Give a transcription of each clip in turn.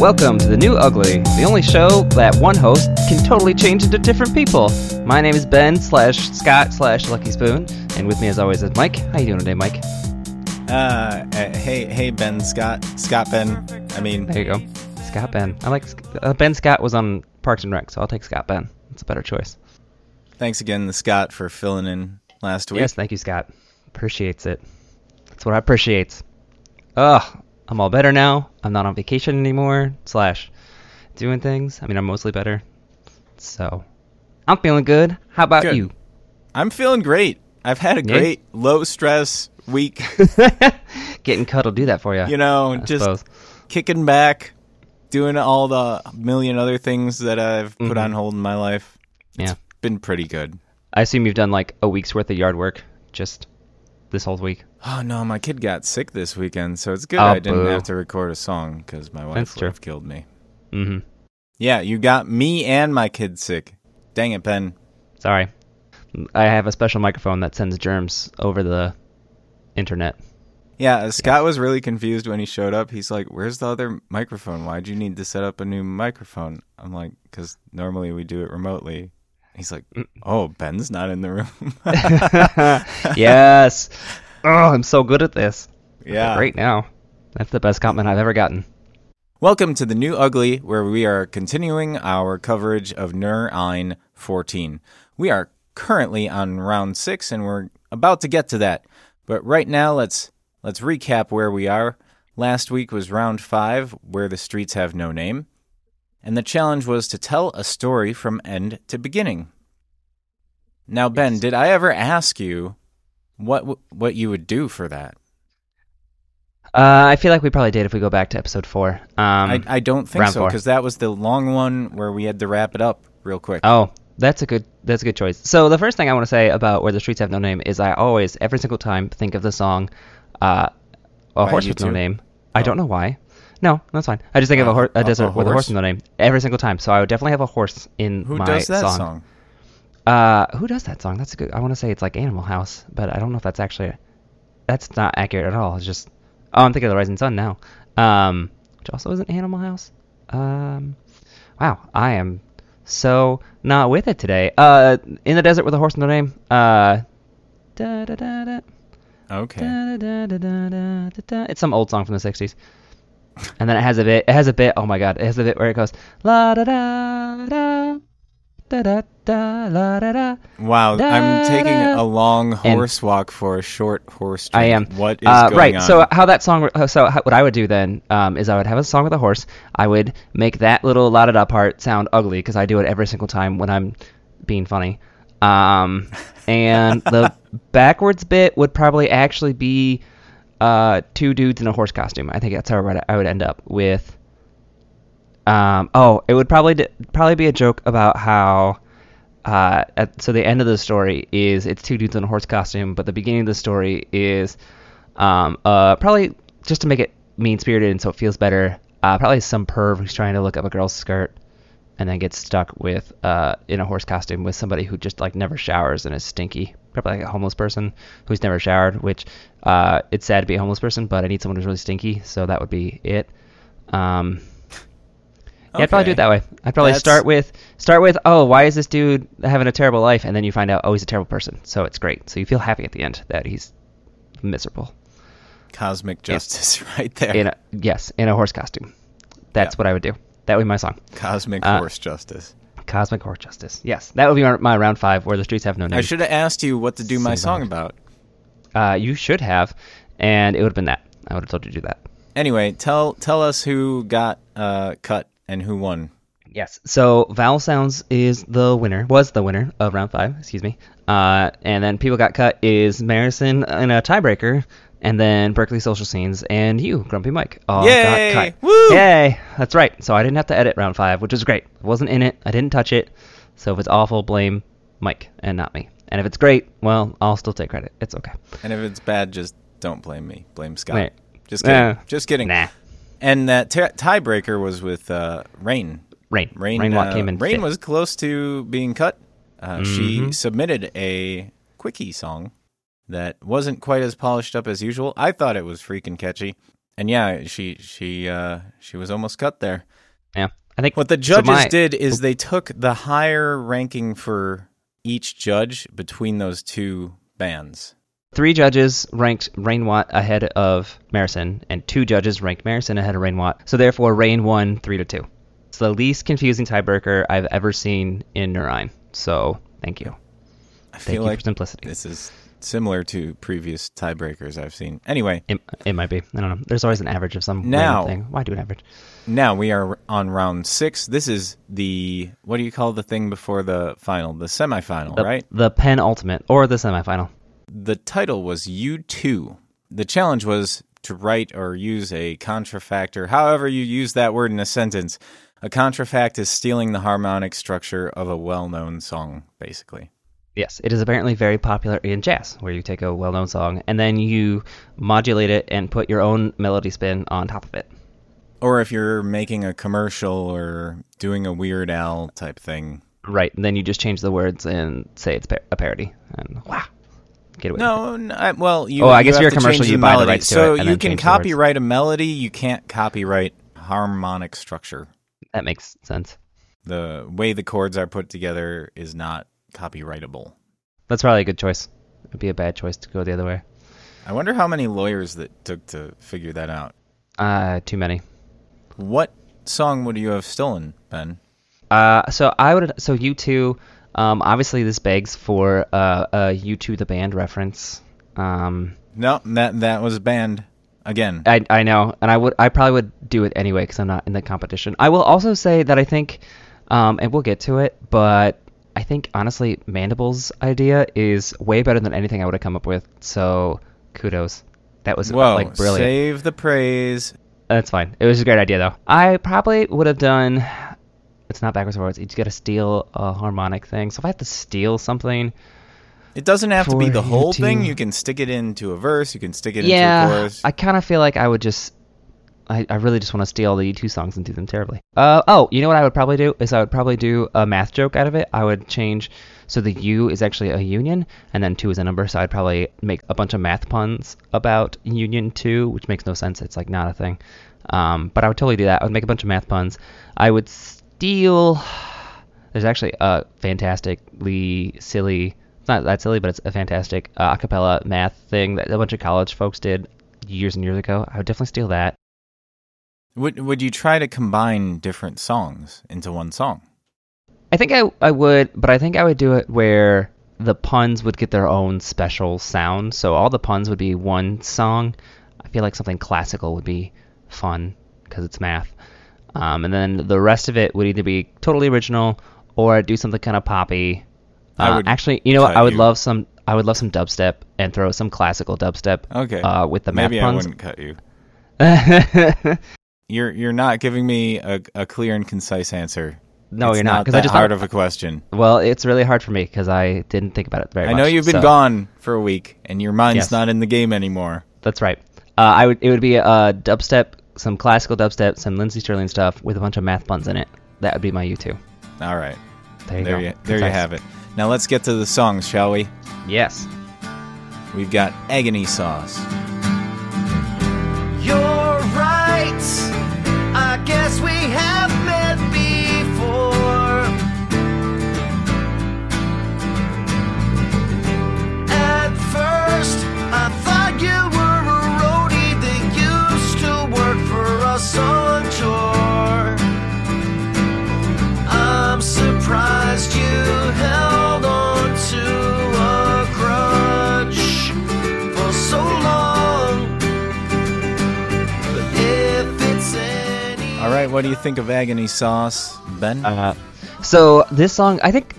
Welcome to the New Ugly, the only show that one host can totally change into different people. My name is Ben slash Scott slash Lucky Spoon, and with me as always is Mike. How you doing today, Mike? Uh, uh, hey, hey, Ben Scott, Scott Ben. I mean, There you go, Scott Ben. I like uh, Ben Scott was on Parks and Rec, so I'll take Scott Ben. It's a better choice. thanks again, to Scott, for filling in last week. Yes, thank you, Scott. Appreciates it. That's what I appreciate. Ugh, I'm all better now. I'm not on vacation anymore. Slash, doing things. I mean, I'm mostly better. So, I'm feeling good. How about Good. you? I'm feeling great. I've had a Yeah? great low stress week. Getting cut will do that for you. You know, I just suppose. kicking back, doing all the million other things that I've put Mhm. on hold in my life. Yeah. Been pretty good. I assume you've done like a week's worth of yard work just this whole week. Oh no, my kid got sick this weekend, so it's good Oh, I didn't boo. have to record a song because my wife That's would true. have killed me. Mm-hmm. Yeah, you got me and my kid sick. Dang it, Ben. Sorry. I have a special microphone that sends germs over the internet. Yeah, uh, Scott was really confused when he showed up. He's like, "Where's the other microphone? Why'd you need to set up a new microphone?" I'm like, "Cause normally we do it remotely." He's like, Mm. "Oh, Ben's not in the room." yes. Oh, I'm so good at this. yeah. Great now. That's the best compliment I've ever gotten. Welcome to the New Ugly, where we are continuing our coverage of Nur Ein 14. We are currently on round six, and we're about to get to that. But right now, let's let's recap where we are. Last week was round five, where the streets have no name, and the challenge was to tell a story from end to beginning. Now, Ben, Yes. did I ever ask you what what you would do for that? Uh, I feel like we probably did if we go back to episode four. Um, I, I don't think so because that was the long one where we had to wrap it up real quick. Oh, that's a good that's a good choice. So the first thing I want to say about where the streets have no name is I always every single time think of the song uh, a By horse with no U2? name. I Oh. don't know why. No, that's fine. I just think of a, Uh, hor- a desert a with a horse horse? with no name every single time. So I would definitely have a horse in Who my does that song. song? Uh, who does that song? That's a good. I want to say it's like Animal House, but I don't know if that's actually. That's not accurate at all. It's just. Oh, I'm thinking of the Rising Sun now. Um, which also isn't Animal House. Um, wow, I am so not with it today. Uh, in the desert with a horse with no name. Uh, da da da da. Okay. Da, da, da, da, da, da, da. It's some old song from the '60s, and then it has a bit. It has a bit. Oh my god! It has a bit where it goes la da da da da da da la da da. Wow, I'm taking a long And- horse walk for a short horse. Trip. I am. What is uh, right. on? So how that song? So how, what I would do then um, is I would have a song with a horse. I would make that little la da da part sound ugly because I do it every single time when I'm being funny. Um, and the backwards bit would probably actually be uh, two dudes in a horse costume. I think that's how I would, I would end up with. Um, oh, it would probably probably be a joke about how. Uh, at, so the end of the story is it's two dudes in a horse costume, but the beginning of the story is um, uh, probably just to make it mean spirited and so it feels better. Uh, probably some perv who's trying to look up a girl's skirt and then gets stuck with uh, in a horse costume with somebody who just like never showers and is stinky. Probably like a homeless person who's never showered, which uh, it's sad to be a homeless person, but I need someone who's really stinky, so that would be it. Um, yeah, I'd probably do it that way. I'd probably That's- start with start with oh, why is this dude having a terrible life, and then you find out oh, he's a terrible person. So it's great. So you feel happy at the end that he's miserable. Cosmic justice, right there. In a, yes, in a horse costume. That's Yeah. what I would do. That would be my song. Cosmic uh, horse justice. Cosmic Horse Justice. Yes, that would be my, my round five where the streets have no name. I should have asked you what to do my song about. Uh, you should have, and it would have been that. I would have told you to do that. Anyway, tell tell us who got uh, cut and who won. Yes. So Vowel Sounds is the winner, was the winner of round five, excuse me. Uh, and then People Got Cut is Marison in a tiebreaker, and then Berkeley Social Scenes and you, Grumpy Mike, all Yay! got cut. Woo! Yay! That's right. So I didn't have to edit round five, which was great. I wasn't in it. I didn't touch it. So if it's awful, blame Mike and not me. And if it's great, well, I'll still take credit. It's okay. And if it's bad, just don't blame me. Blame Scott. Wait. Just kidding. Eh. Just kidding. Nah. And that t- tiebreaker was with uh, Rain. Rain. Rain, Rain uh, came in Rain was close to being cut. Uh, She Mhm. submitted a quickie song that wasn't quite as polished up as usual. I thought it was freaking catchy, and yeah, she she uh, she was almost cut there. Yeah, I think What the so judges my- did is they took the higher ranking for each judge between those two bands. Three judges ranked Rain Watt ahead of Marison, and two judges ranked Marison ahead of Rain Watt. So therefore, Rain won three to two. It's the least confusing tiebreaker I've ever seen in Nur Ein. So thank you. I Thank feel you like for simplicity. this is similar to previous tiebreakers I've seen. Anyway, It, it might be. I don't know. There's always an average of some Now- thing. Why do an average? now we are on round six. This is the what do you call the thing before the final? The semifinal, The, right? the penultimate or the semifinal. The title was U2. The challenge was to write or use a contrafactor, however you use that word in a sentence. A contrafact is stealing the harmonic structure of a well known song, basically. Yes, it is apparently very popular in jazz, where you take a well-known song and then you modulate it and put your own melody spin on top of it. Or if you're making a commercial or doing a Weird Al type thing. Right, and then you just change the words and say it's a parody, and wow, get away. No, n- I- well, you. Oh, I you guess you're a commercial, you buy the rights to so it and you can change the words. copyright a melody. You can't copyright harmonic structure. That makes sense. The way the chords are put together is not copyrightable. That's probably a good choice. It'd be a bad choice to go the other way. I wonder how many lawyers that took to figure that out. Uh, too many. What song would you have stolen, Ben? Uh, so I would. So you two. Um, obviously this begs for uh, a you two the band reference. Um, No, that that was banned again. I I know, and I would I probably would do it anyway because I'm not in the competition. I will also say that I think, um, and we'll get to it, but I think honestly Mandible's idea is way better than anything I would have come up with. So kudos. That was Whoa, like brilliant. save the praise. That's fine. It was a great idea though. I probably would have done. It's not backwards forwards. You just got to steal a harmonic thing. So if I have to steal something, It doesn't have to be the whole to- thing. You can stick it into a verse. You can stick it into a yeah, chorus. I kind of feel like I would just. I, I really just want to steal the U2 songs and do them terribly. Uh oh, you know what I would probably do is I would probably do a math joke out of it. I would change so the U is actually a union and then two is a number. So I'd probably make a bunch of math puns about union two, which makes no sense. It's like not a thing. Um, but I would totally do that. I would make a bunch of math puns. I would steal. There's actually a fantastically silly. It's not that silly, but it's a fantastic uh, acapella math thing that a bunch of college folks did years and years ago. I would definitely steal that. Would Would you try to combine different songs into one song? I think I I would, but I think I would do it where the puns would get their own special sound. So all the puns would be one song. I feel like something classical would be fun because it's math. Um, and then the rest of it would either be totally original or do something kind of poppy. I Uh, would actually, you know what? I would you. love some. I would love some dubstep and throw some classical dubstep. Okay. Uh, with the map. Maybe math I puns. wouldn't cut you. You're You're not giving me a, a clear and concise answer. No you're not. Because I just hard thought, of a question. Well, it's really hard for me because I didn't think about it very I much. know you've been so- gone for a week, and your mind's Yes. not in the game anymore. That's right. Uh, I would. It would be a dubstep, some classical dubstep, some Lindsey Stirling stuff with a bunch of math puns in it. That would be my U2. All right, There you there go. you there you have it. Now let's get to the songs, shall we? Yes. We've got agony sauce. What do you think of agony sauce, Ben? Uh, so this song, I think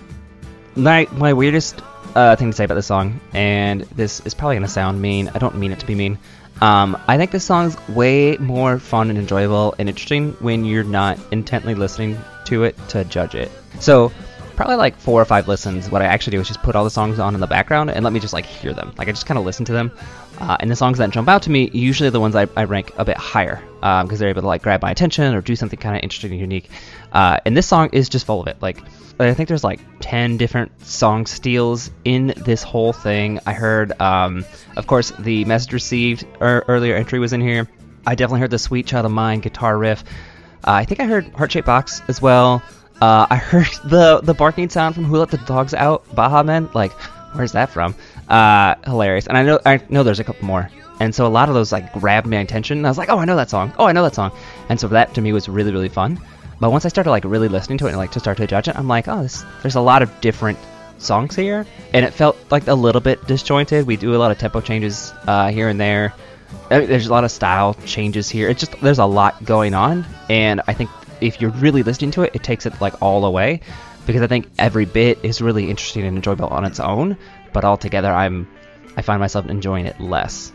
my my weirdest uh, thing to say about this song, and this is probably gonna sound mean. I don't mean it to be mean. Um, I think this song's way more fun and enjoyable and interesting when you're not intently listening to it to judge it. So probably like four or five listens. What I actually do is just put all the songs on in the background and let me just like hear them. Like I just kind of listen to them. Uh, and the songs that jump out to me, usually are the ones I, I rank a bit higher because they're able to like grab my attention or do something kind of interesting and unique. Uh, and this song is just full of it. Like I think there's like ten different song steals in this whole thing. I heard, um, of course, the message received er, earlier entry was in here. I definitely heard the Sweet Child of Mine guitar riff. Uh, I think I heard Heart Shaped Box as well. Uh, I heard the the barking sound from Who Let the Dogs Out, Baha Men. Like, where's that from? Uh, hilarious. And I know I know there's a couple more. And so a lot of those like grabbed my attention. And I was like, oh, I know that song. Oh, I know that song. And so that to me was really really fun. But once I started like really listening to it and like to start to judge it, I'm like, oh, this, there's a lot of different songs here, and it felt like a little bit disjointed. We do a lot of tempo changes uh, here and there. Uh, There's a lot of style changes here. It's just there's a lot going on, and I think if you're really listening to it, it takes it like all away, because I think every bit is really interesting and enjoyable on its own, but altogether, I'm I find myself enjoying it less.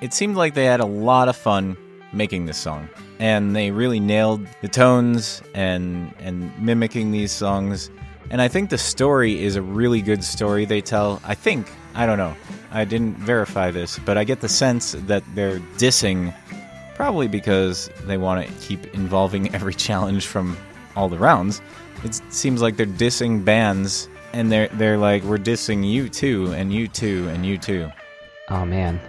It seemed like they had a lot of fun making this song, and they really nailed the tones and and mimicking these songs. And I think the story is a really good story they tell. I think I don't know. I didn't verify this, but I get the sense that they're dissing, probably because they want to keep involving every challenge from all the rounds. It seems like they're dissing bands, and they're they're like, we're dissing you too, and you too, and you too. Oh man,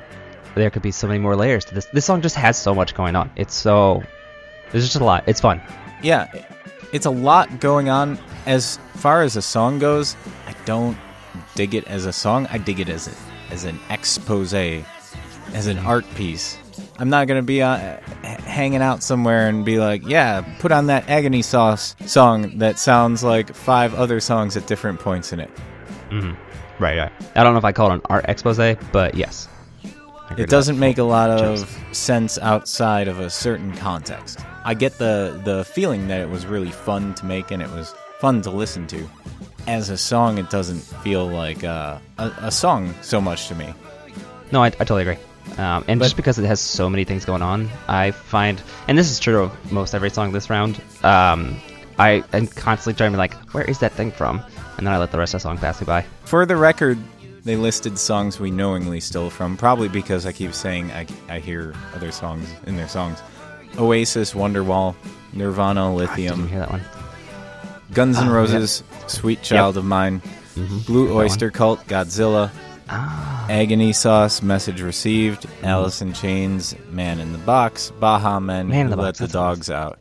there could be so many more layers to this. This song just has so much going on. It's so there's just a lot. It's fun. Yeah, it's a lot going on. As far as a song goes, I don't dig it as a song. I dig it as a, as an expose, as an mm-hmm. art piece. I'm not gonna be uh, hanging out somewhere and be like, yeah, put on that agony sauce song that sounds like five other songs at different points in it. Right, right. I don't know if I call it an art expose, but yes. It doesn't make a lot of Jokes. sense outside of a certain context. I get the the feeling that it was really fun to make and it was fun to listen to. As a song, it doesn't feel like uh, a, a song so much to me. No, I, I totally agree. Um, and But- just because it has so many things going on, I find, and this is true of most every song this round, um, I am constantly trying to be like, where is that thing from? And then I let the rest of the song pass me by. For the record, they listed songs we knowingly stole from, probably because I keep saying I, I hear other songs in their songs. Oasis, Wonderwall, Nirvana, didn't Lithium, hear that one. Guns N' Ah, Roses, Sweet Child of Mine, Blue That one. Oyster Cult, Godzilla, Ah, Agony Sauce, Message Received, Alice in Chains, Man in the Box, Baha Men, Man in Who the Let Box, the that's Dogs Out.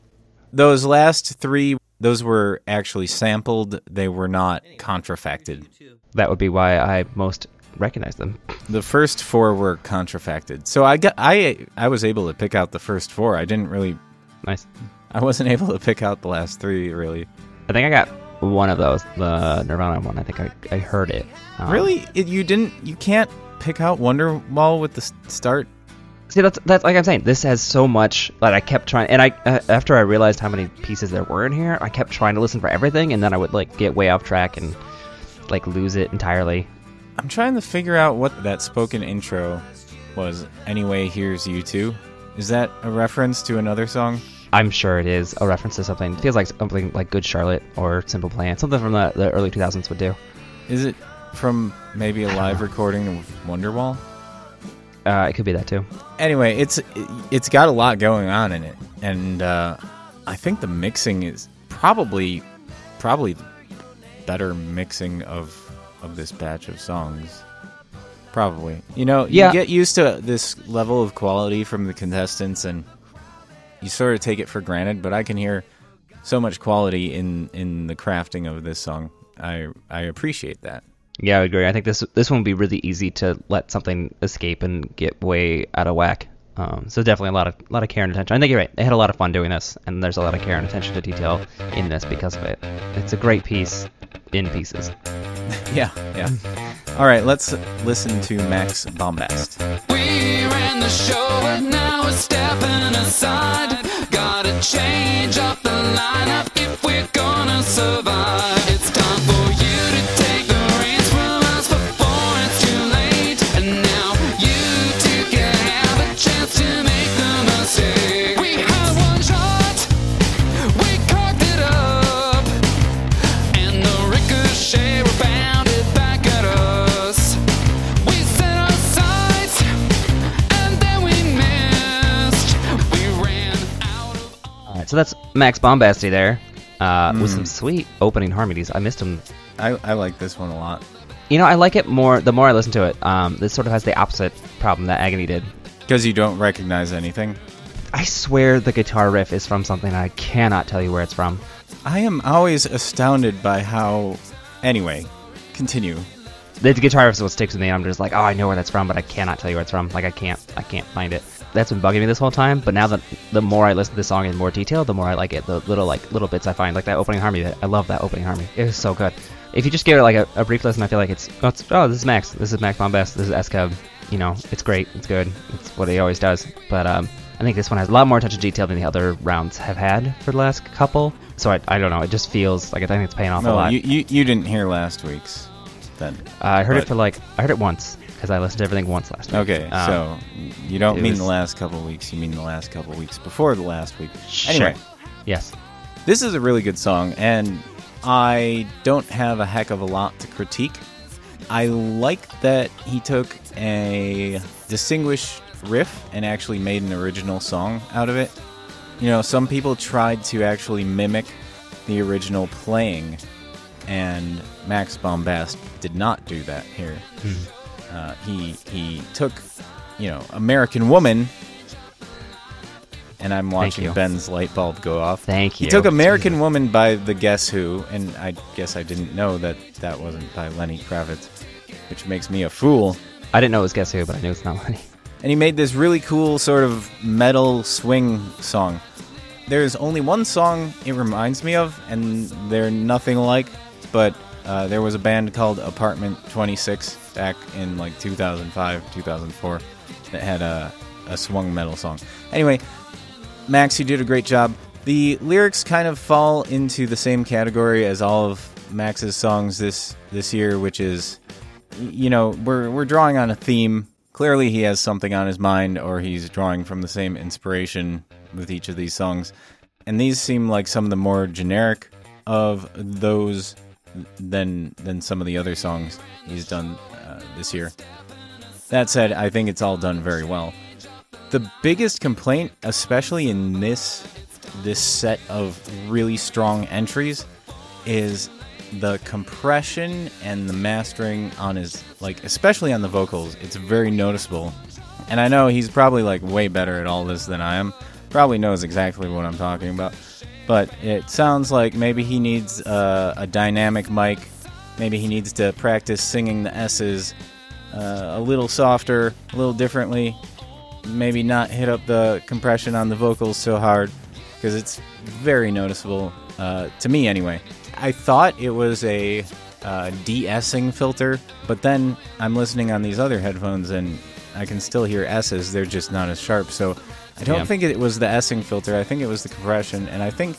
Those last three, those were actually sampled. They were not contrafacted. that would be why I most recognize them. The first four were contrafacted. So I got I I was able to pick out the first four. I didn't really Nice. I wasn't able to pick out the last three really. I think I got one of those, the Nirvana one. I think I, I heard it. Um, Really, it, you didn't you can't pick out Wonderwall with the start. See, that's that's like I'm saying. This has so much that I kept trying, and I uh, after I realized how many pieces there were in here, I kept trying to listen for everything, and then I would like get way off track and like lose it entirely. I'm trying to figure out what that spoken intro was. Anyway, here's you two. Is that a reference to another song? I'm sure it is a reference to something. It feels like something like Good Charlotte or Simple Plan, something from the, the early 2000s would do. Is it from maybe a live recording of Wonderwall? Uh, it could be that too. Anyway, it's it's got a lot going on in it, and uh, I think the mixing is probably probably better mixing of of this batch of songs. Probably, you know, you get used to this level of quality from the contestants, and you sort of take it for granted. But I can hear so much quality in in the crafting of this song. I I appreciate that. Yeah, I would agree. I think this this one would be really easy to let something escape and get way out of whack. Um, so definitely a lot of lot of care and attention. I think you're right. They had a lot of fun doing this, and there's a lot of care and attention to detail in this because of it. It's a great piece in pieces. Yeah, yeah. All right, let's listen to Max Bombast. We ran the show, but now we're stepping aside. Gotta change up the lineup if we're gonna survive. So that's Max Bombasty there uh, with some sweet opening harmonies. I missed him. I, I like this one a lot. You know, I like it more the more I listen to it. Um, this sort of has the opposite problem that Agony did. Because you don't recognize anything. I swear the guitar riff is from something I cannot tell you where it's from. I am always astounded by how. Anyway, continue. The guitar riff is what sticks with me. I'm just like, oh, I know where that's from, but I cannot tell you where it's from. Like I can't, I can't find it. That's been bugging me this whole time. But now that the more I listen to the song in more detail, the more I like it. The little like little bits I find, like that opening harmony. I love that opening harmony. It is so good. If you just give it like a, a brief listen, I feel like it's oh, it's oh, this is Max. This is Max Bombast. This is SCub. You know, it's great. It's good. It's what he always does. But um, I think this one has a lot more attention to detail than the other rounds have had for the last couple. So I, I don't know. It just feels like I think it's paying off a No, lot. you, you you didn't hear last week's. Then Uh, I heard But- it for like I heard it once because I listened to everything once last week. okay. Um, so you don't mean was- the last couple weeks. You mean the last couple weeks before the last week. Sure. Anyway, yes, this is a really good song, and I don't have a heck of a lot to critique. I like that he took a distinguished riff and actually made an original song out of it. You know, some people tried to actually mimic the original playing, and Max Bombast did not do that here. Uh, he he took, you know, American Woman, and I'm watching. Ben's light bulb go off. Thank you. He took American Woman by the Guess Who, and I guess I didn't know that that wasn't by Lenny Kravitz, which makes me a fool. I didn't know it was Guess Who, but I knew it's not Lenny. And he made this really cool sort of metal swing song. There's only one song it reminds me of, and they're nothing alike, but uh, there was a band called Apartment 26 back in like 2005, 2004 that had a, a swung metal song. Anyway, Max, you did a great job. The lyrics kind of fall into the same category as all of Max's songs this this year, which is, you know, we're we're drawing on a theme. Clearly, he has something on his mind, or he's drawing from the same inspiration with each of these songs. And these seem like some of the more generic of those than than some of the other songs he's done uh, this year. That said, I think it's all done very well. The biggest complaint, especially in this this set of really strong entries, is the compression and the mastering on his like especially on the vocals. It's very noticeable. And I know he's probably like way better at all this than I am. Probably knows exactly what I'm talking about. But it sounds like maybe he needs uh, a dynamic mic. Maybe he needs to practice singing the S's uh, a little softer, a little differently. Maybe not hit up the compression on the vocals so hard because it's very noticeable uh, to me anyway. I thought it was a uh, de-essing filter, but then I'm listening on these other headphones and I can still hear S's. They're just not as sharp. So I don't Yeah. think it was the essing filter. I think it was the compression, and I think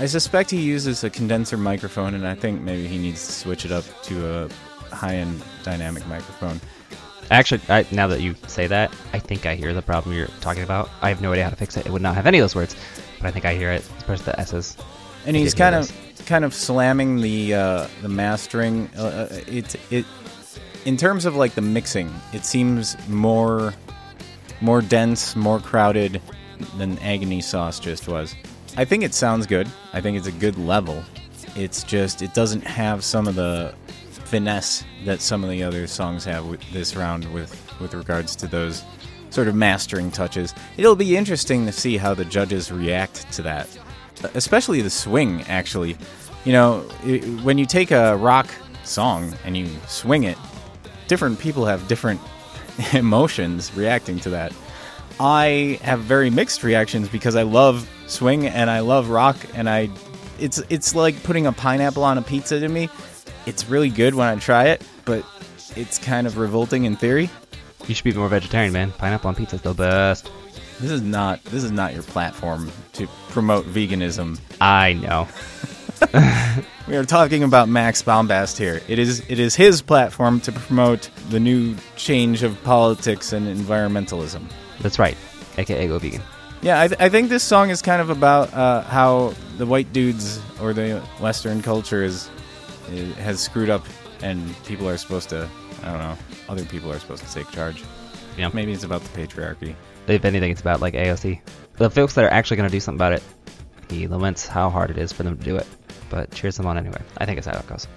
I suspect he uses a condenser microphone, and I think maybe he needs to switch it up to a high-end dynamic microphone. Actually, I, now that you say that, I think I hear the problem you're talking about. I have no idea how to fix it. It would not have any of those words, but I think I hear it, especially the S's. and I he's kind of kind of slamming the uh, the mastering. Uh, uh, it it in terms of like the mixing, it seems more more dense, more crowded than Agony Sauce just was. I think it sounds good. I think it's a good level. It's just it doesn't have some of the finesse that some of the other songs have with this round with with regards to those sort of mastering touches. It'll be interesting to see how the judges react to that, especially the swing. Actually, you know, when you take a rock song and you swing it, different people have different emotions reacting to that. I have very mixed reactions because I love swing and I love rock and I it's it's like putting a pineapple on a pizza to me. It's really good when I try it, but it's kind of revolting in theory. You should be more vegetarian, man. Pineapple on pizza's the best. This is not this is not your platform to promote veganism. I know. We are talking about Max Bombast here. It is it is his platform to promote the new change of politics and environmentalism. That's right. AKA go vegan. Yeah, I, th- I think this song is kind of about uh, how the white dudes or the Western culture is, is has screwed up, and people are supposed to. I don't know. Other people are supposed to take charge. Yeah. Maybe it's about the patriarchy. If anything, it's about like AOC. The folks that are actually going to do something about it, he laments how hard it is for them to do it, but cheers them on anyway. I think it's how it goes.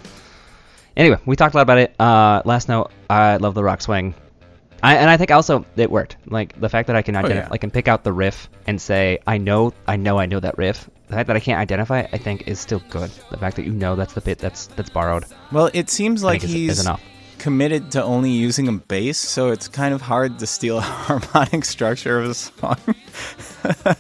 Anyway, we talked a lot about it. Uh, last note, I love the rock swing. I, and I think also it worked. Like the fact that I can identify, yeah. I can pick out the riff and say I know, I know, I know that riff. The fact that I can't identify, it, I think, is still good. The fact that you know that's the bit that's that's borrowed. Well, it seems like is- he's is enough. committed to only using a bass, so it's kind of hard to steal a harmonic structure of a song.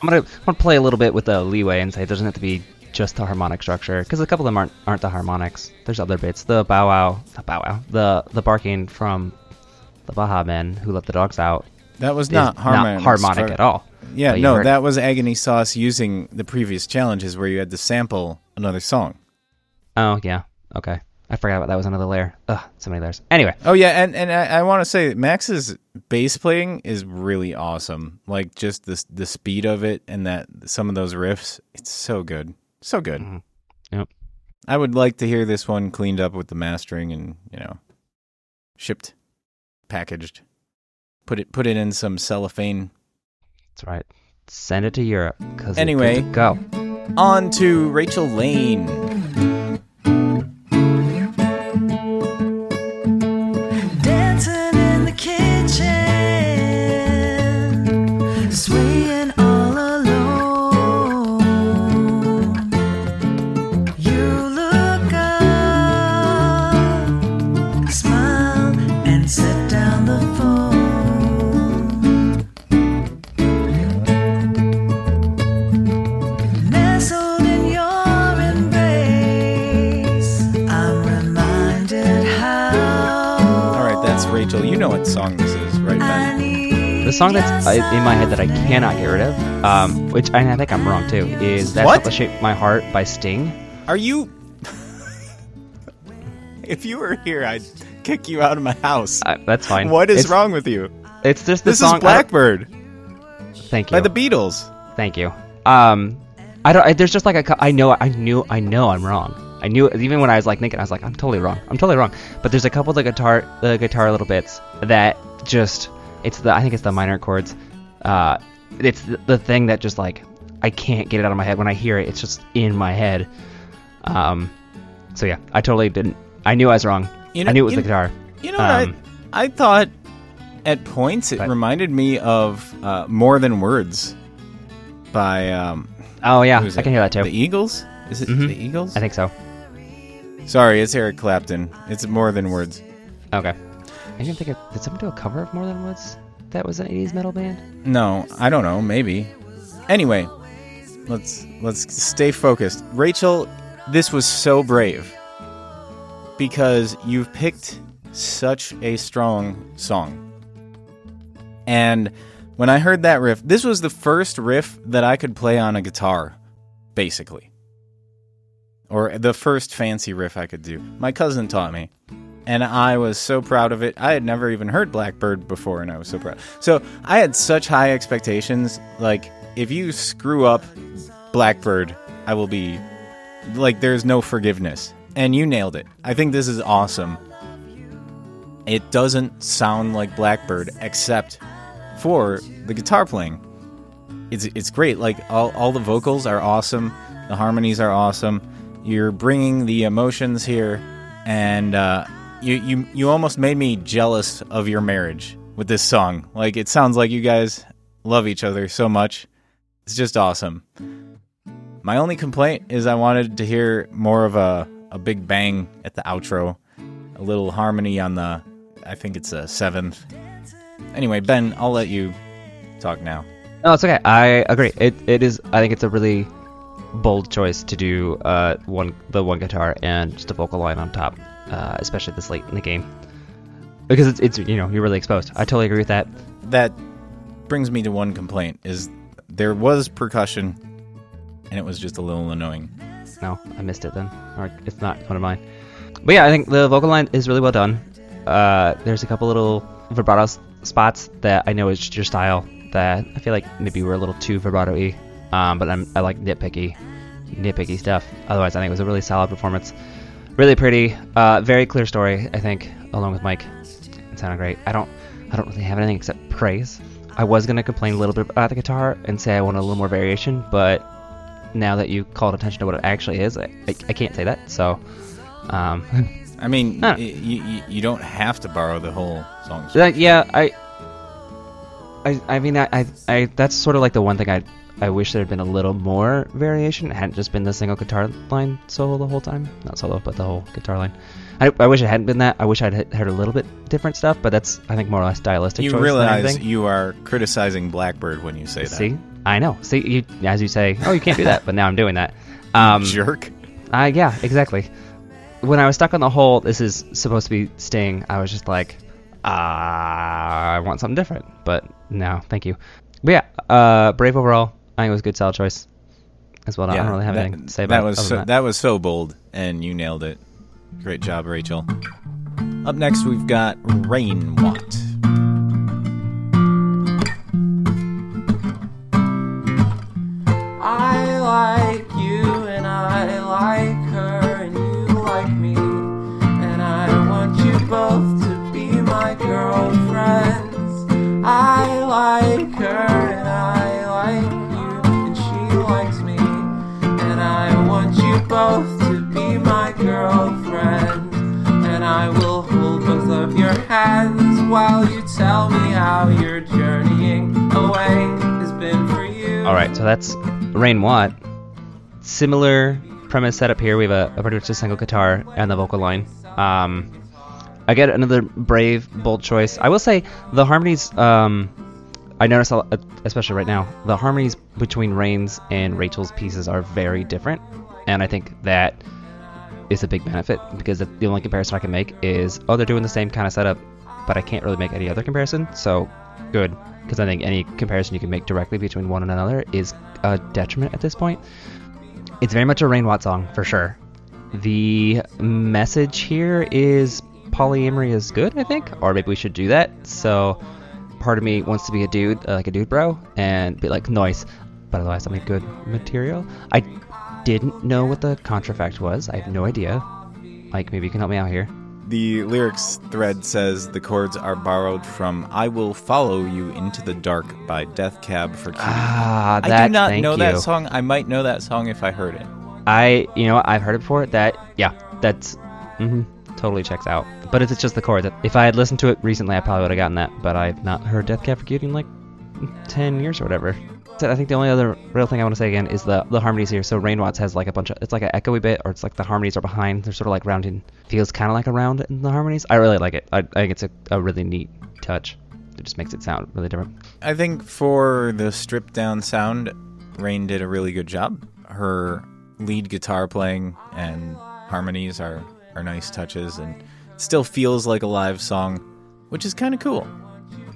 I'm gonna, I'm gonna play a little bit with the leeway and say it doesn't have to be just the harmonic structure because a couple of them aren't aren't the harmonics. There's other bits. The bow wow, the bow wow, the the barking from the Baha Men who let the dogs out that was not harmonic. harmonic stru- at all. Yeah, no, heard- that was Agony Sauce using the previous challenges where you had to sample another song. Oh yeah, okay. I forgot about that was another layer. Ugh, so many layers. Anyway, Oh yeah, and and I, I want to say Max's bass playing is really awesome. Like just the the speed of it and that some of those riffs, it's so good, so good. Mhm. Yep. I would like to hear this one cleaned up with the mastering and you know, shipped, packaged, put it put it in some cellophane. that's right. Send it to Europe because Anyway. go. On to Rachel Lane. Song this is, right, I need The song that's uh, in my head that I cannot get rid of, um, which and I think I'm wrong too, is "That's What? Not the Shape My Heart" by Sting. Are you? if you were here, I'd kick you out of my house. Uh, that's fine. What is It's- wrong with you? It's just the This song. is Blackbird I don't- Thank you. by the Beatles. Thank you. Um, I don't. I, there's just like a. cou- I know. I knew. I know. I'm wrong. I knew it even when I was like thinking. I was like, I'm totally wrong. I'm totally wrong. But there's a couple of the guitar, the guitar little bits that just. It's the. I think it's the minor chords. Uh, it's the, the thing that just like I can't get it out of my head. When I hear it, it's just in my head. Um, so yeah, I totally didn't. I knew I was wrong. You know- I knew it was the guitar. You know what? Um, I I thought at points it But- reminded me of uh, "More Than Words" by um, Oh yeah, I can hear that too. The Eagles. Is it Mhm. the Eagles? I think so. Sorry, it's Eric Clapton. It's "More Than Words." Okay. I didn't think. Of, did someone do a cover of More Than Words? That was an '80s metal band. No, I don't know. Maybe. Anyway, let's let's stay focused. Rachel, this was so brave because you've picked such a strong song. And when I heard that riff, this was the first riff that I could play on a guitar, basically. Or the first fancy riff I could do. My cousin taught me. And I was so proud of it. I had never even heard Blackbird before, and I was so proud. So I had such high expectations. Like, if you screw up Blackbird, I will be like, there's no forgiveness. And you nailed it. I think this is awesome. It doesn't sound like Blackbird, except for the guitar playing. It's it's great. Like all all the vocals are awesome. The harmonies are awesome. You're bringing the emotions here, and uh, you you you almost made me jealous of your marriage with this song. Like it sounds like you guys love each other so much. It's just awesome. My only complaint is I wanted to hear more of a a big bang at the outro, a little harmony on the. I think it's a seventh. Anyway, Ben, I'll let you talk now. No, it's okay. I agree. It it is. I think it's a really bold choice to do uh one the one guitar and just a vocal line on top, uh, especially this late in the game, because it's it's you know you're really exposed. I totally agree with that. that brings me to one complaint is there was percussion and it was just a little annoying No, I missed it then, or it's not one of mine. But yeah, I think the vocal line is really well done. Uh, there's a couple little vibrato spots that I know is just your style that I feel like maybe were a little too vibrato-y. Um, but I'm I like nitpicky, nitpicky stuff. Otherwise, I think it was a really solid performance. Really pretty, uh, very clear story. I think, along with Mike, it sounded great. I don't, I don't really have anything except praise. I was gonna complain a little bit about the guitar and say I wanted a little more variation, but now that you called attention to what it actually is, I, I, I can't say that. So, um, I mean, Huh. y- y- y- you don't have to borrow the whole song. That, yeah, I, I, I mean, I, I, I, that's sort of like the one thing I, I wish there had been a little more variation. It hadn't just been the single guitar line solo the whole time. Not solo, but the whole guitar line. I, I wish it hadn't been that. I wish I'd heard a little bit different stuff, but that's, I think, more or less stylistic You choice than realize you are criticizing Blackbird when you say that. See, I know. See, you, as you say, oh, you can't do that, but now I'm doing that. Um, Jerk. Uh, yeah, exactly. When I was stuck on the whole, this is supposed to be Sting, I was just like, ah, I want something different. But no, thank you. But yeah, uh, Brave overall, I think it was a good, solid choice as well. I don't really have that, anything to say about that was so, than that was so bold, and you nailed it. Great job, Rachel. Up next, we've got Rain Watt. While you tell me how your journeying away has been for you. All right, so that's Rain Watt. Similar premise setup here. We have a, a pretty much a single guitar and the vocal line. Um, I get another brave, bold choice. I will say the harmonies. Um, I notice, especially right now, the harmonies between Rain's and Rachel's pieces are very different, and I think that is a big benefit because the only comparison I can make is oh they're doing the same kind of setup, but I can't really make any other comparison. So good because I think any comparison you can make directly between one and another is a detriment at this point. It's very much a Rain Watt song for sure. The message here is polyamory is good, I think, or maybe we should do that. So part of me wants to be a dude, uh, like a dude bro, and be like noise, but otherwise I'm a good material. I didn't know what the contrafact was. I have no idea. Like maybe you can help me out here. The lyrics thread says the chords are borrowed from "I Will Follow You Into the Dark" by Death Cab for Cutie. Ah, I do not know you. that song. I might know that song if I heard it. I, you know, I've heard it before. That, yeah, that's, mm-hmm, totally checks out. But if it's just the chords, if I had listened to it recently, I probably would have gotten that. But I've not heard Death Cab for Cutie in like ten years or whatever. I think the only other real thing I want to say again is the the harmonies here. So Rain Watts has like a bunch of, it's like an echoey bit, or it's like the harmonies are behind. They're sort of like rounding, feels kind of like a round in the harmonies. I really like it. I, I think it's a, a really neat touch. It just makes it sound really different. I think for the stripped down sound, Rain did a really good job. Her lead guitar playing and harmonies are, are nice touches and still feels like a live song, which is kind of cool.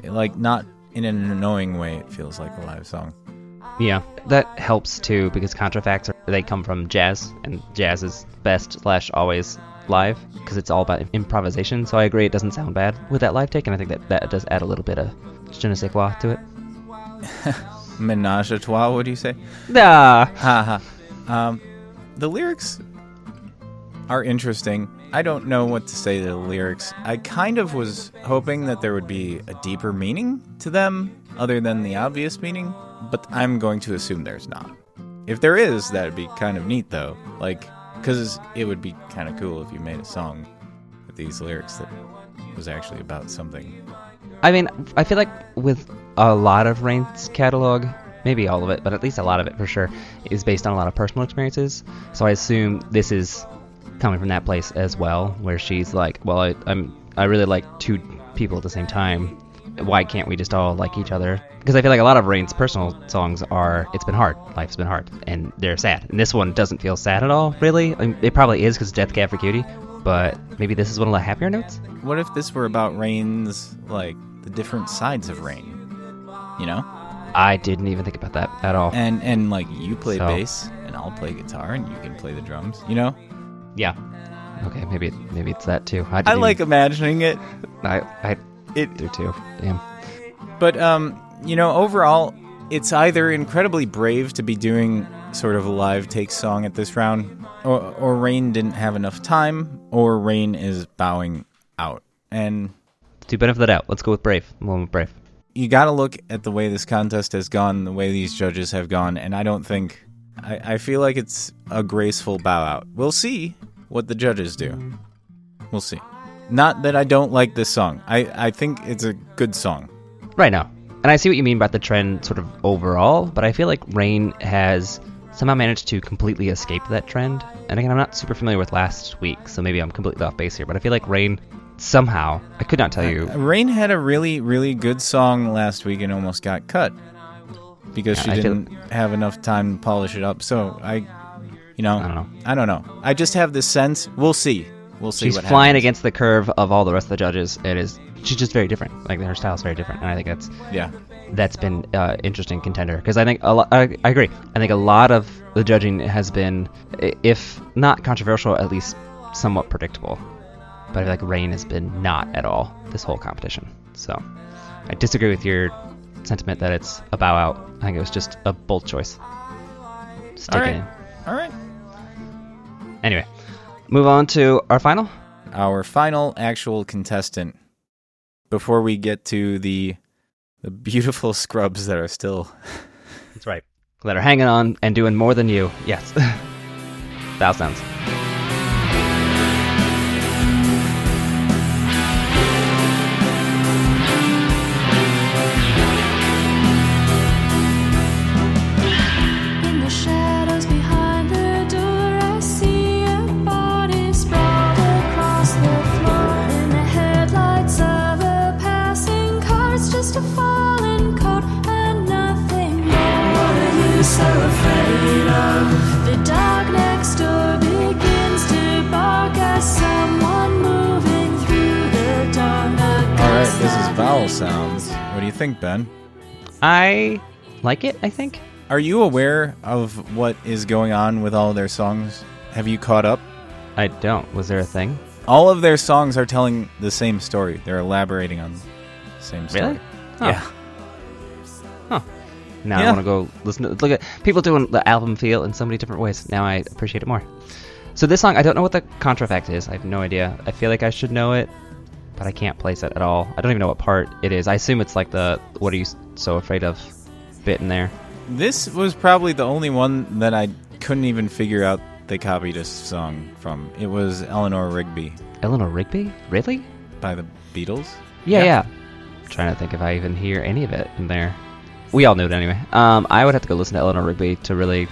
Like, not in an annoying way, it feels like a live song. Yeah, that helps too because contrafacts are, they come from jazz, and jazz is best slash always live because it's all about improvisation. So I agree, it doesn't sound bad with that live take, and I think that that does add a little bit of je ne sais quoi to it. Menage a trois, what do you say? Ah, Haha. um, the lyrics are interesting. I don't know what to say to the lyrics. I kind of was hoping that there would be a deeper meaning to them other than the obvious meaning, but I'm going to assume there's not. If there is, that'd be kind of neat though. Like, because it would be kind of cool if you made a song with these lyrics that was actually about something. I mean, I feel like with a lot of Rain's catalog, maybe all of it, but at least a lot of it for sure, is based on a lot of personal experiences. So I assume this is coming from that place as well, where she's like, "Well, I, I'm I really like two people at the same time. Why can't we just all like each other?" Because I feel like a lot of Rain's personal songs are, "It's been hard, life's been hard," and they're sad. And this one doesn't feel sad at all, really. I mean, it probably is because Death Cab for Cutie, but maybe this is one of the happier notes. What if this were about Rain's, like, the different sides of Rain? You know? I didn't even think about that at all. And and like you play So- bass and I'll play guitar and you can play the drums. You know? Yeah. Okay, maybe maybe it's that too. I, I like imagining it. I I It do too. Damn. but um, you know, overall it's either incredibly brave to be doing sort of a live take song at this round or or Rain didn't have enough time or Rain is bowing out. And To benefit that out, let's go with Brave. I'm going with Brave. you got to look at the way this contest has gone, the way these judges have gone, and I don't think I, I feel like it's a graceful bow out. We'll see what the judges do. We'll see. Not that I don't like this song. I, I think it's a good song. Right now. And I see what you mean about the trend sort of overall, but I feel like Rain has somehow managed to completely escape that trend. And again, I'm not super familiar with last week, so maybe I'm completely off base here, but I feel like Rain somehow, I could not tell you. Uh, Rain had a really, really good song last week and almost got cut because Yeah, she I didn't have enough time to polish it up. So I, you know, I don't know. I don't know. I just have this sense. We'll see. We'll see. She's what flying happens. against the curve of all the rest of the judges. It is she's just very different. Like her style's very different, and I think that's Yeah. that's been uh, interesting contender because I think a lot. I, I agree. I think a lot of the judging has been, if not controversial, at least somewhat predictable. But I feel like Rain has been not at all this whole competition. So I disagree with your sentiment that it's a bow out. I think it was just a bold choice. Stick All it right. in. All right. Anyway, move on to our final. Our final actual contestant before we get to the the beautiful scrubs that are still That's right. That are hanging on and doing more than you. Yes. Vowel sounds. What do you think, Ben? I like it, I think. Are you aware of what is going on with all their songs? Have you caught up? I don't. Was there a thing? All of their songs are telling the same story. They're elaborating on the same story. Really? Huh. Yeah. Now I want to go listen to look at people doing the album feel in so many different ways. Now I appreciate it more. So this song, I don't know what the contrafact is. I have no idea. I feel like I should know it, but I can't place it at all. I don't even know what part it is. I assume it's like the "What are you so afraid of?" bit in there. This was probably the only one that I couldn't even figure out they copied a song from. It was Eleanor Rigby Eleanor Rigby, really? by the Beatles. Yeah, Yeah. yeah. trying to think if I even hear any of it in there. We all knew it anyway. Um, I would have to go listen to Eleanor Rigby to really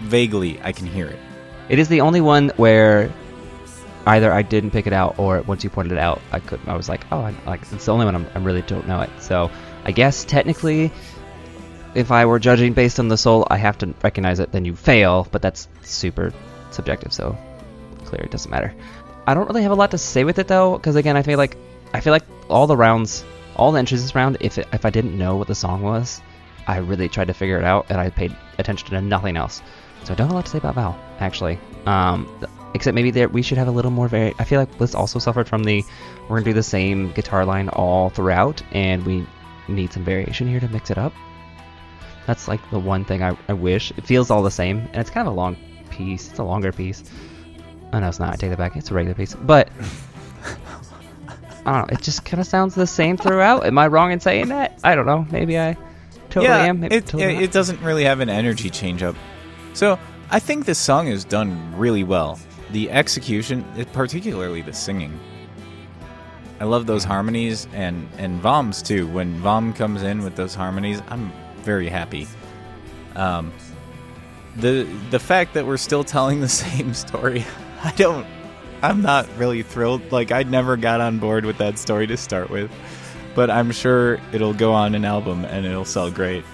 Vaguely, I can hear it. It is the only one where either I didn't pick it out or once you pointed it out, I could. I was like, oh, I, like it's the only one I'm, I really don't know it. So I guess technically, if I were judging based on the soul, I have to recognize it. Then you fail, but that's super subjective. So clear, it doesn't matter. I don't really have a lot to say with it though, because again, I feel like I feel like all the rounds, all the entries this round, if it, if I didn't know what the song was, I really tried to figure it out, and I paid attention to nothing else. So I don't have a lot to say about Val, actually. Um, except maybe that we should have a little more vari. I feel like this also suffered from the we're gonna do the same guitar line all throughout, and we need some variation here to mix it up. That's like the one thing I, I wish. It feels all the same, and it's kind of a long piece. It's a longer piece. Oh no, it's not. I take that back. It's a regular piece, but I don't know. It just kind of sounds the same throughout. Am I wrong in saying that? I don't know. Maybe I totally yeah, am. Maybe it, totally it, it doesn't really have an energy change up. So I think this song is done really well. The execution, particularly the singing. I love those harmonies and and Vom's too. When Vom comes in with those harmonies, I'm very happy. Um, the the fact that we're still telling the same story, I don't. I'm not really thrilled. Like I never got on board with that story to start with, but I'm sure it'll go on an album and it'll sell great.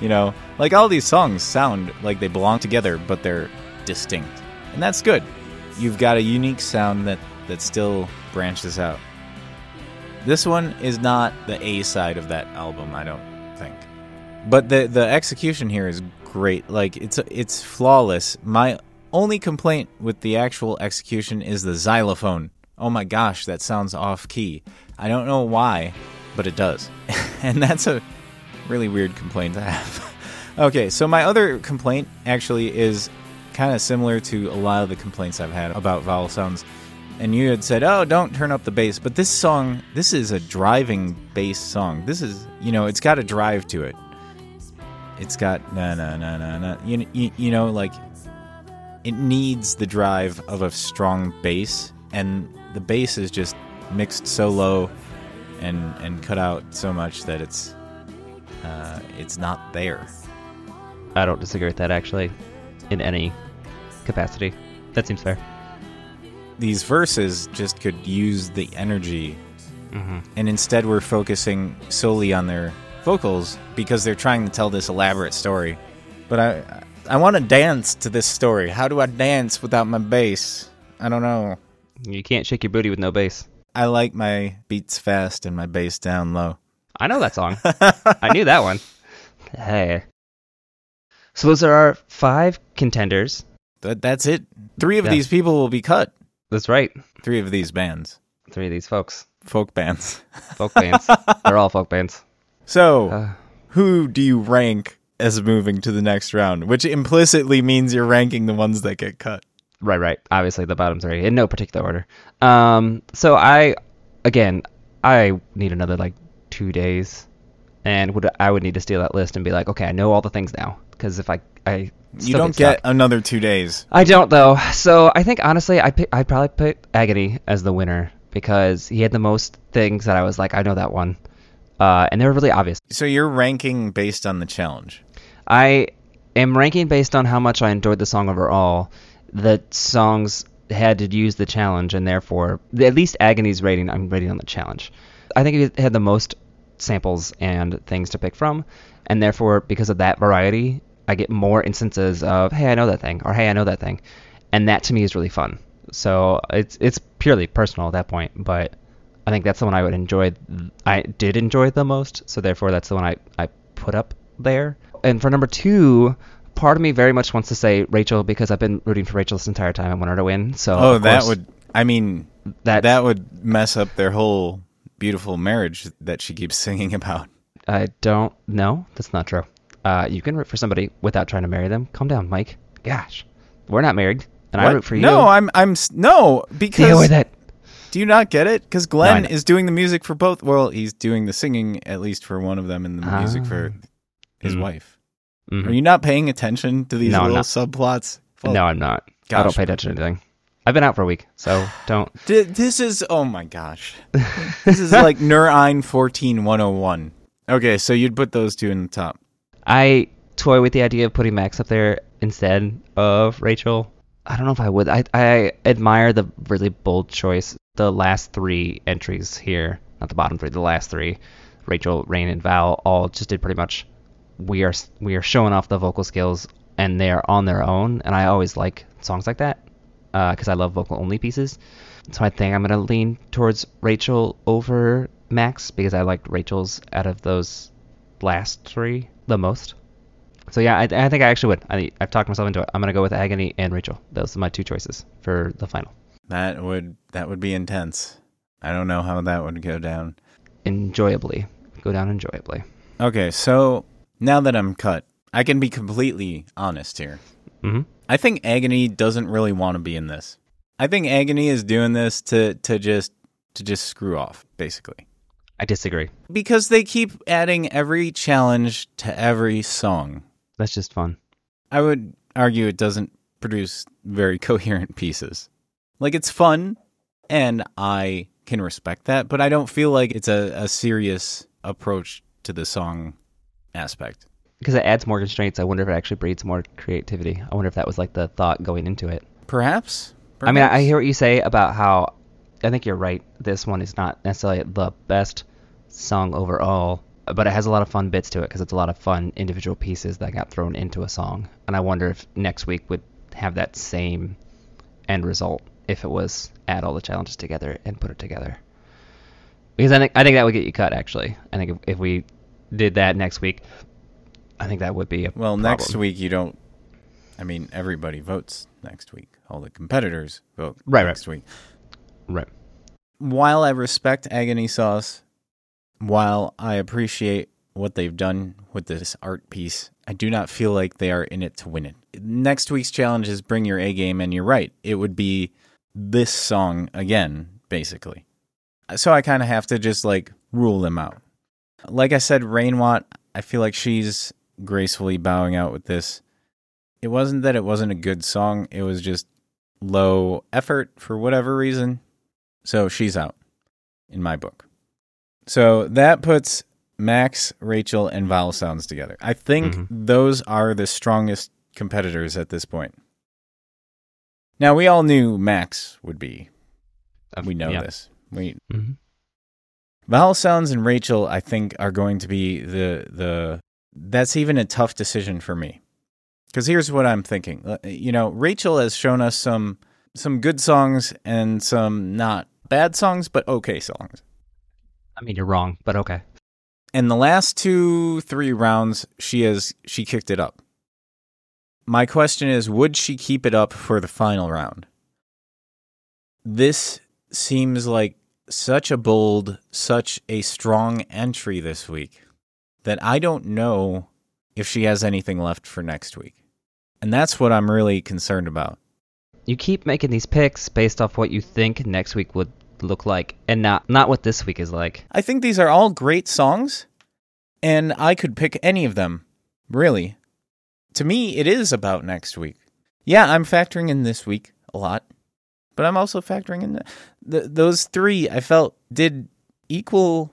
You know, like all these songs sound like they belong together, but they're distinct, and that's good. You've got a unique sound that that still branches out. This one is not the A side of that album, I don't think. But the the execution here is great. Like it's it's flawless. My only complaint with the actual execution is the xylophone. Oh my gosh, that sounds off key. I don't know why, but it does. and that's a really weird complaint to have. okay, so my other complaint actually is kind of similar to a lot of the complaints I've had about vowel sounds. And you had said, "Oh, don't turn up the bass." But this song, this is a driving bass song. This is, you know, it's got a drive to it. It's got na na na na na. You, you, you know, like it needs the drive of a strong bass, and the bass is just mixed so low and and cut out so much that it's uh, it's not there. I don't disagree with that actually, in any capacity. That seems fair. These verses just could use the energy, Mm-hmm. and instead we're focusing solely on their vocals because they're trying to tell this elaborate story. But I I want to dance to this story. How do I dance without my bass? I don't know. You can't shake your booty with no bass. I like my beats fast and my bass down low. I know that song. I knew that one. Hey. So those are our five contenders. That, that's it. Three of Yeah. these people will be cut. That's right. Three of these bands, Three of these folks. folk bands. Folk bands. They're all folk bands. So, Uh, who do you rank as moving to the next round? Which implicitly means you're ranking the ones that get cut. Right, right. Obviously, the bottom three in no particular order. Um, so I, again, I need another like two days, and would I would need to steal that list and be like, okay, I know all the things now. Because if I, I You don't stuck. get another two days. I don't though. So I think honestly, I pick, I'd probably put Agony as the winner because he had the most things that I was like, I know that one, uh, and they were really obvious. So you're ranking based on the challenge. I am ranking based on how much I enjoyed the song overall. The songs had to use the challenge, and therefore, at least Agony's rating, I'm rating on the challenge. I think it had the most samples and things to pick from, and therefore, because of that variety, I get more instances of, hey, I know that thing, or hey, I know that thing, and that to me is really fun. So it's it's purely personal at that point, but I think that's the one I would enjoy. I did enjoy the most, so therefore that's the one I, I put up there. And for number two, part of me very much wants to say Rachel because I've been rooting for Rachel this entire time. I want her to win. So Oh, that course, would. I mean, that that would mess up their whole beautiful marriage that she keeps singing about. I don't know. That's not true. Uh, you can root for somebody without trying to marry them. Calm down, Mike. Gosh, we're not married, and I root for you. No, I'm. I'm. No, because deal with it. Do you not get it? Because Glenn know. is doing the music for both. Well, he's doing the singing at least for one of them, and the music for his Mm. wife. Mhm. Are you not paying attention to these No, little subplots? Well, no, I'm not. I don't pay attention to anything. I've been out for a week, so don't. Th- This is oh my gosh. this is like Nur Ein 14101. Okay, so you'd put those two in the top. I toy with the idea of putting Max up there instead of Rachel. I don't know if I would. I I admire the really bold choice. The last three entries here, not the bottom three, the last three, Rachel, Rain, and Val, all just did pretty much. We are we are showing off the vocal skills, and they are on their own. And I always like songs like that uh, because I love vocal only pieces. So I think I'm gonna lean towards Rachel over Max because I liked Rachel's out of those last three the most. So yeah, I, I think I actually would. I, I've talked myself into it. I'm gonna go with Agony and Rachel. Those are my two choices for the final. That would that would be intense. I don't know how that would go down. Enjoyably, go down enjoyably. Okay, so now that I'm cut, I can be completely honest here. hmm I think Agony doesn't really want to be in this. I think Agony is doing this to to just to just screw off, basically. I disagree. Because they keep adding every challenge to every song. That's just fun. I would argue it doesn't produce very coherent pieces. Like it's fun and I can respect that, but I don't feel like it's a, a serious approach to the song aspect. Because it adds more constraints. I wonder if it actually breeds more creativity. I wonder if that was like the thought going into it. Perhaps? I mean, I Perhaps? hear what you say about how I think you're right. This one is not necessarily the best song overall, but it has a lot of fun bits to it because it's a lot of fun individual pieces that got thrown into a song. And I wonder if next week would have that same end result if it was add all the challenges together and put it together. Because I think I think that would get you cut. Actually, I think if, if we did that next week, I think that would be a Well, next week you don't. I mean, everybody votes next week. All the competitors vote Right, right. next week. right. While I respect Agony Sauce, while I appreciate what they've done with this art piece, I do not feel like they are in it to win it. Next week's challenge is bring your A game, and you're right. It would be this song again, basically. So I kind of have to just like rule them out. Like I said, Rainwatt, I feel like she's gracefully bowing out with this. It wasn't that it wasn't a good song, it was just low effort for whatever reason. So she's out in my book. So that puts Max, Rachel, and Vowel Sounds together. I think Mhm. those are the strongest competitors at this point. Now, we all knew Max would be. We know Yeah. this. We hmm Vowel Sounds and Rachel, I think, are going to be the the. That's even a tough decision for me, because here's what I'm thinking. Uh, You know, Rachel has shown us some some good songs and some not bad songs, but okay songs. I mean, you're wrong, but okay. In the last two three rounds, she has she kicked it up. My question is, would she keep it up for the final round? This seems like such a bold, such a strong entry this week that I don't know if she has anything left for next week. And that's what I'm really concerned about. You keep making these picks based off what you think next week would look like, and not not what this week is like. I think these are all great songs, and I could pick any of them, really. To me, it is about next week. Yeah, I'm factoring in this week a lot, but I'm also factoring in the, the, those three I felt did equal,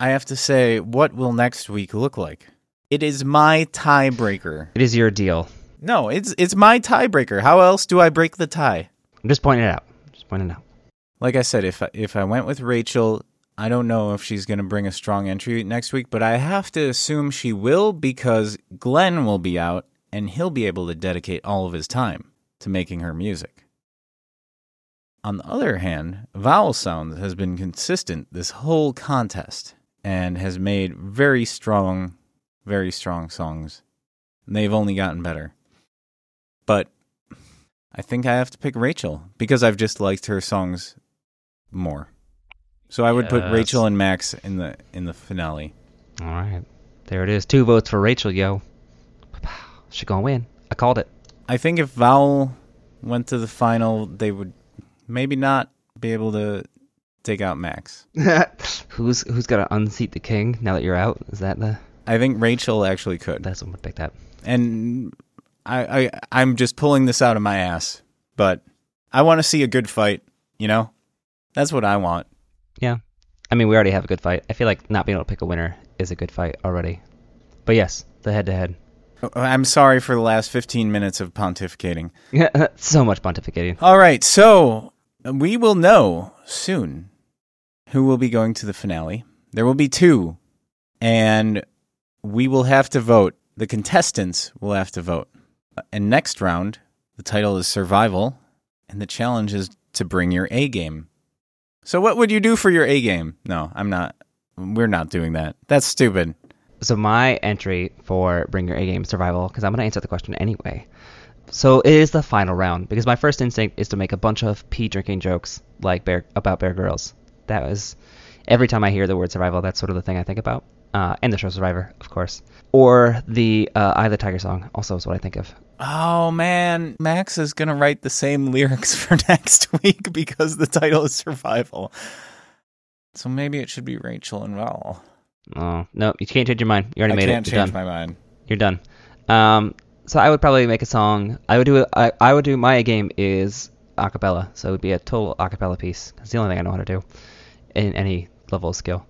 I have to say, what will next week look like? It is my tiebreaker. It is your deal. No, it's it's my tiebreaker. How else do I break the tie? I'm just pointing it out. Just pointing it out. like I said, if I, if I went with Rachel, I don't know if she's going to bring a strong entry next week, but I have to assume she will because Glenn will be out and he'll be able to dedicate all of his time to making her music. On the other hand, Vowel Sounds has been consistent this whole contest and has made very strong, very strong songs. And they've only gotten better. But I think I have to pick Rachel because I've just liked her songs more. So I would put Rachel and Max in the in the finale. All right, there it is. Two votes for Rachel, yo. She gonna win. I called it. I think if Vowel went to the final, they would maybe not be able to take out Max. who's who's gonna unseat the king now that you're out? Is that the? I think Rachel actually could. That's what would pick that. And I, I I'm just pulling this out of my ass, but I want to see a good fight, you know? That's what I want. Yeah. I mean, we already have a good fight. I feel like not being able to pick a winner is a good fight already. But yes, the head to head. Oh, I'm sorry for the last 15 minutes of pontificating. so much pontificating. All right, so we will know soon who will be going to the finale. There will be two, and we will have to vote. The contestants will have to vote. And next round, the title is Survival, and the challenge is to bring your A game. So, what would you do for your A game? No, I'm not. We're not doing that. That's stupid. So my entry for Bring Your A Game Survival, because I'm gonna answer the question anyway. So it is the final round because my first instinct is to make a bunch of pee drinking jokes like bear about Bear Grylls. That was every time I hear the word survival, that's sort of the thing I think about. Uh, and the show Survivor, of course, or the uh, "Eye of the Tiger" song, also is what I think of. Oh man, Max is gonna write the same lyrics for next week because the title is Survival. So maybe it should be Rachel and Val. Oh no, you can't change your mind. You already I made can't it. You're change done. my mind. You're done. Um, so I would probably make a song. I would do. A, I, I would do my game is acapella. So it would be a total acapella piece. It's the only thing I know how to do in any level of skill.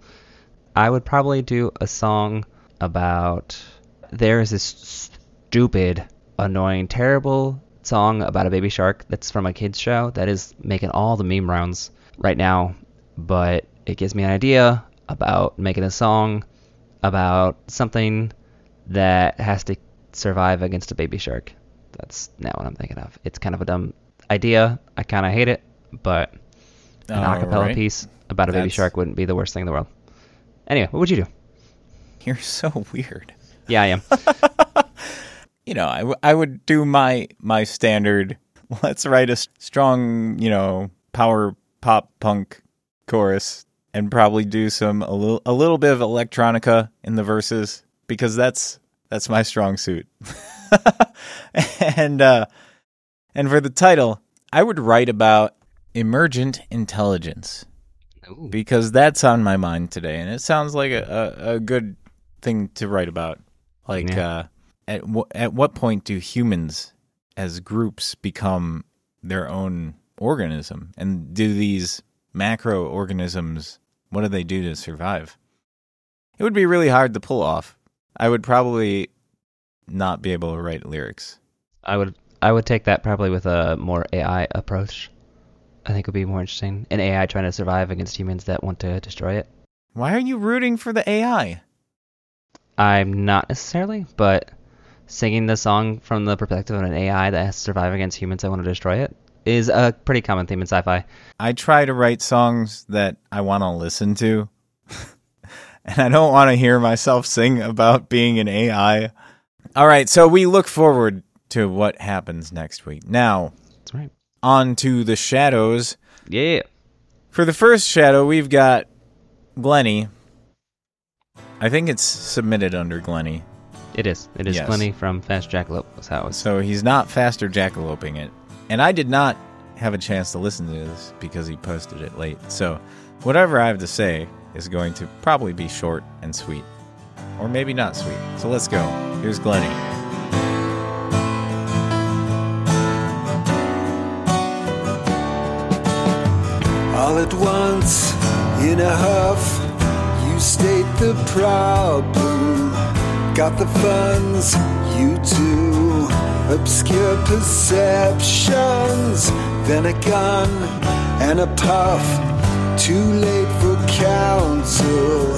I would probably do a song about there is this stupid, annoying, terrible song about a baby shark that's from a kids show that is making all the meme rounds right now, but it gives me an idea about making a song about something that has to survive against a baby shark. That's not what I'm thinking of. It's kind of a dumb idea. I kind of hate it, but an oh, acapella Alright. piece about a baby That's- shark wouldn't be the worst thing in the world. Anyway, what would you do? You're so weird. Yeah, I am. You know, I, w- I would do my my standard. Let's write a strong, you know, power pop punk chorus, and probably do some a little a little bit of electronica in the verses because that's that's my strong suit. and uh, and for the title, I would write about emergent intelligence Ooh. because that's on my mind today, and it sounds like a, a, a good thing to write about. Like, Yeah. uh, at w- at what point do humans, as groups, become their own organism, and do these macroorganisms, what do they do to survive? It would be really hard to pull off. I would probably not be able to write lyrics. I would I would take that probably with a more AI approach. I think it would be more interesting. An AI trying to survive against humans that want to destroy it. Why are you rooting for the AI? I'm not necessarily, but singing the song from the perspective of an AI that has to survive against humans that want to destroy it is a pretty common theme in sci-fi. I try to write songs that I want to listen to. And I don't want to hear myself sing about being an AI. All right, so we look forward to what happens next week. Now, That's right. on to the shadows. Yeah. For the first shadow, we've got Glenny. I think it's submitted under Glenny. It is. It is Yes. Glenny from Fast Jackalope's house. So he's not faster jackaloping it. And I did not have a chance to listen to this because he posted it late. So whatever I have to say is going to probably be short and sweet. Or maybe not sweet. So let's go. Here's Glenny. All at once, in a huff, you state the problem. Got the funds, you do. Obscure perceptions, then a gun and a puff. Too late for counsel.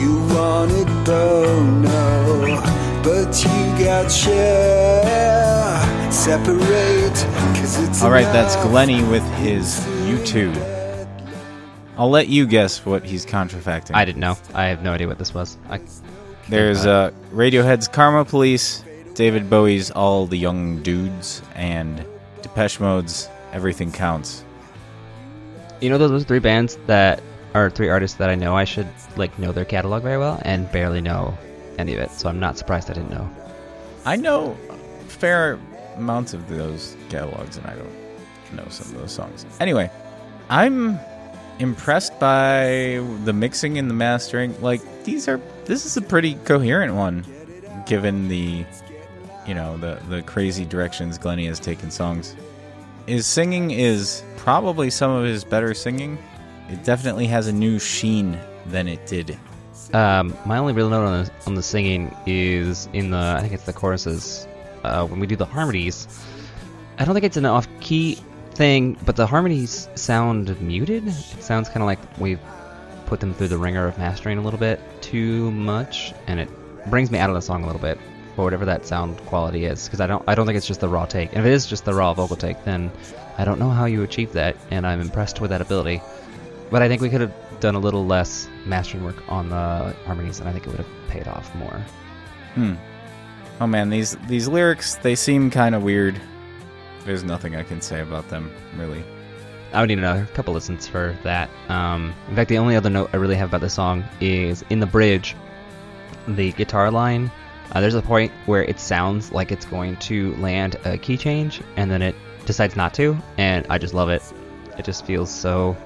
You wanted Bono, but you got Cher. Separate, cause it's All right, that's enough. Glenny with his U2. I'll let you guess what he's contrafacting. I didn't know. I have no idea what this was. I, There's uh, Radiohead's Karma Police, David Bowie's All the Young Dudes, and Depeche Mode's Everything Counts. You know, those those three bands that are three artists that I know. I should like know their catalog very well, and barely know any of it. So I'm not surprised I didn't know. I know fair amounts of those catalogs, and I don't know some of those songs. Anyway, I'm impressed by the mixing and the mastering. Like these are, this is a pretty coherent one, given the, you know, the the crazy directions Glenny has taken songs. His singing is probably some of his better singing. It definitely has a new sheen than it did. Um, my only real note on the, on the singing is in the I think it's the choruses. Uh, when we do the harmonies, I don't think it's an off-key thing, but the harmonies sound muted. It sounds kind of like we've put them through the ringer of mastering a little bit too much, and it brings me out of the song a little bit for whatever that sound quality is. Because I don't I don't think it's just the raw take. And if it is just the raw vocal take, then I don't know how you achieve that, and I'm impressed with that ability. But I think we could have done a little less mastering work on the harmonies, and I think it would have paid off more. Hmm. Oh man, these these lyrics they seem kind of weird. There's nothing I can say about them, really. I would need another couple listens for that. Um, in fact, the only other note I really have about this song is in the bridge, the guitar line. Uh, there's a point where it sounds like it's going to land a key change, and then it decides not to, and I just love it. It just feels so.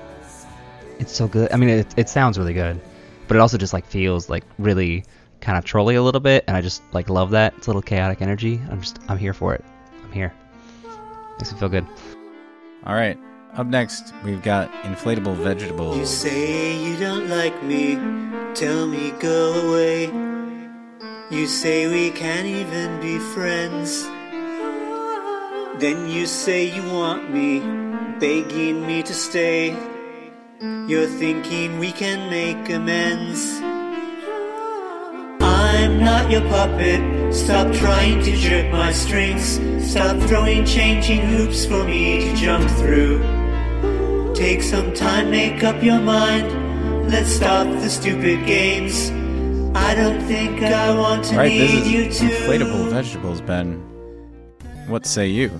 It's so good. I mean, it, it sounds really good, but it also just like feels like really kind of trolly a little bit, and I just like love that. It's a little chaotic energy. I'm just I'm here for it. I'm here. Makes me feel good. All right. Up next, we've got inflatable vegetables. You say you don't like me, tell me go away. You say we can't even be friends. Then you say you want me, begging me to stay. You're thinking we can make amends. I'm not your puppet. Stop trying to jerk my strings. Stop throwing changing hoops for me to jump through. Take some time, make up your mind. Let's stop the stupid games. I don't think I want to All right, this need is you to. inflatable vegetables, Ben. What say you?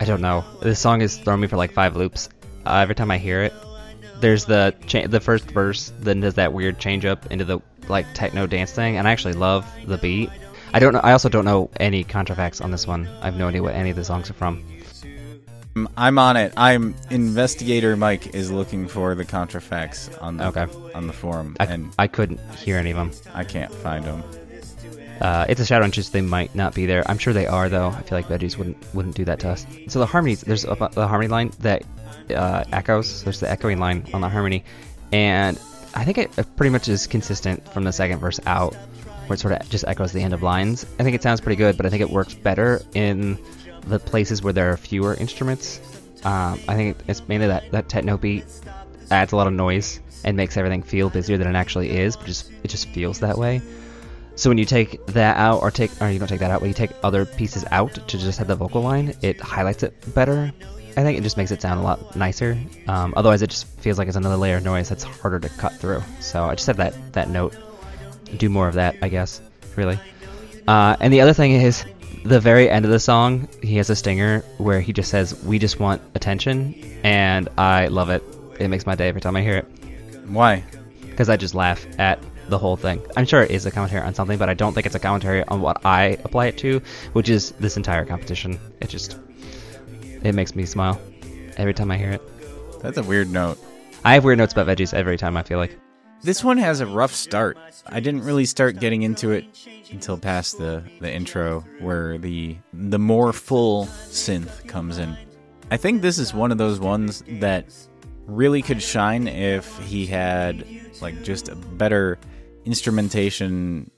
I don't know. This song is throwing me for like five loops. Uh, every time I hear it, there's the cha- the first verse, then does that weird change up into the like techno dance thing, and I actually love the beat. I don't know. I also don't know any contrafacts on this one. I have no idea what any of the songs are from. Um, I'm on it. I'm investigator. Mike is looking for the contrafacts on the Okay. on the forum, I, and I couldn't hear any of them. I can't find them. Uh, it's a shadow inches. They might not be there. I'm sure they are though. I feel like veggies wouldn't wouldn't do that to us. So the harmonies, there's a, the harmony line that uh, echoes. There's the echoing line on the harmony, and I think it, it pretty much is consistent from the second verse out, where it sort of just echoes the end of lines. I think it sounds pretty good, but I think it works better in the places where there are fewer instruments. Um, I think it's mainly that that techno beat adds a lot of noise and makes everything feel busier than it actually is, but just it just feels that way. So when you take that out, or take, or you don't take that out, when you take other pieces out to just have the vocal line, it highlights it better. I think it just makes it sound a lot nicer. Um, otherwise, it just feels like it's another layer of noise that's harder to cut through. So I just have that that note. Do more of that, I guess. Really. Uh, and the other thing is, the very end of the song, he has a stinger where he just says, "We just want attention," and I love it. It makes my day every time I hear it Why? because I just laugh at the whole thing. I'm sure it is a commentary on something, but I don't think it's a commentary on what I apply it to, which is this entire competition. It just it makes me smile every time I hear it. That's a weird note. I have weird notes about veggies every time I feel like. This one has a rough start. I didn't really start getting into it until past the, the intro where the the more full synth comes in. I think this is one of those ones that really could shine if he had like just a better instrumentation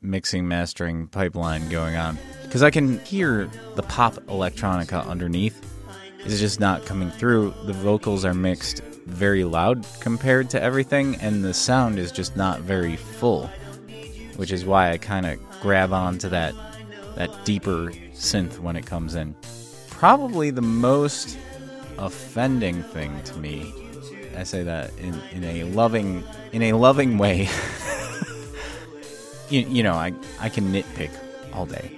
mixing mastering pipeline going on because I can hear the pop electronica underneath It's just not coming through. The vocals are mixed very loud compared to everything, and the sound is just not very full, which is why I kind of grab onto that that deeper synth when it comes in. Probably the most offending thing to me. I say that in, in a loving in a loving way. you, you know, I I can nitpick all day,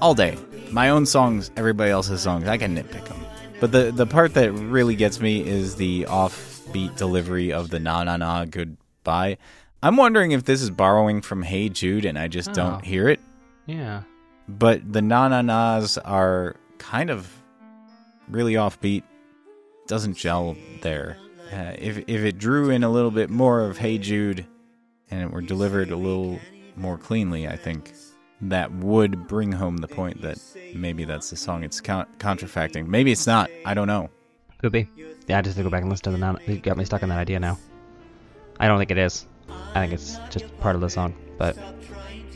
all day. My own songs, everybody else's songs, I can nitpick them. But the the part that really gets me is the offbeat delivery of the na na na goodbye. I'm wondering if this is borrowing from Hey Jude and I just Oh. don't hear it. Yeah. But the na na nas are kind of really offbeat. Doesn't gel there. Uh, if if it drew in a little bit more of Hey Jude and it were delivered a little more cleanly, I think that would bring home the point that maybe that's the song it's con- contrafacting. Maybe it's not. I don't know. Could be. Yeah, I just have to go back and listen to the non- you got me stuck on that idea now. I don't think it is. I think it's just part of the song, but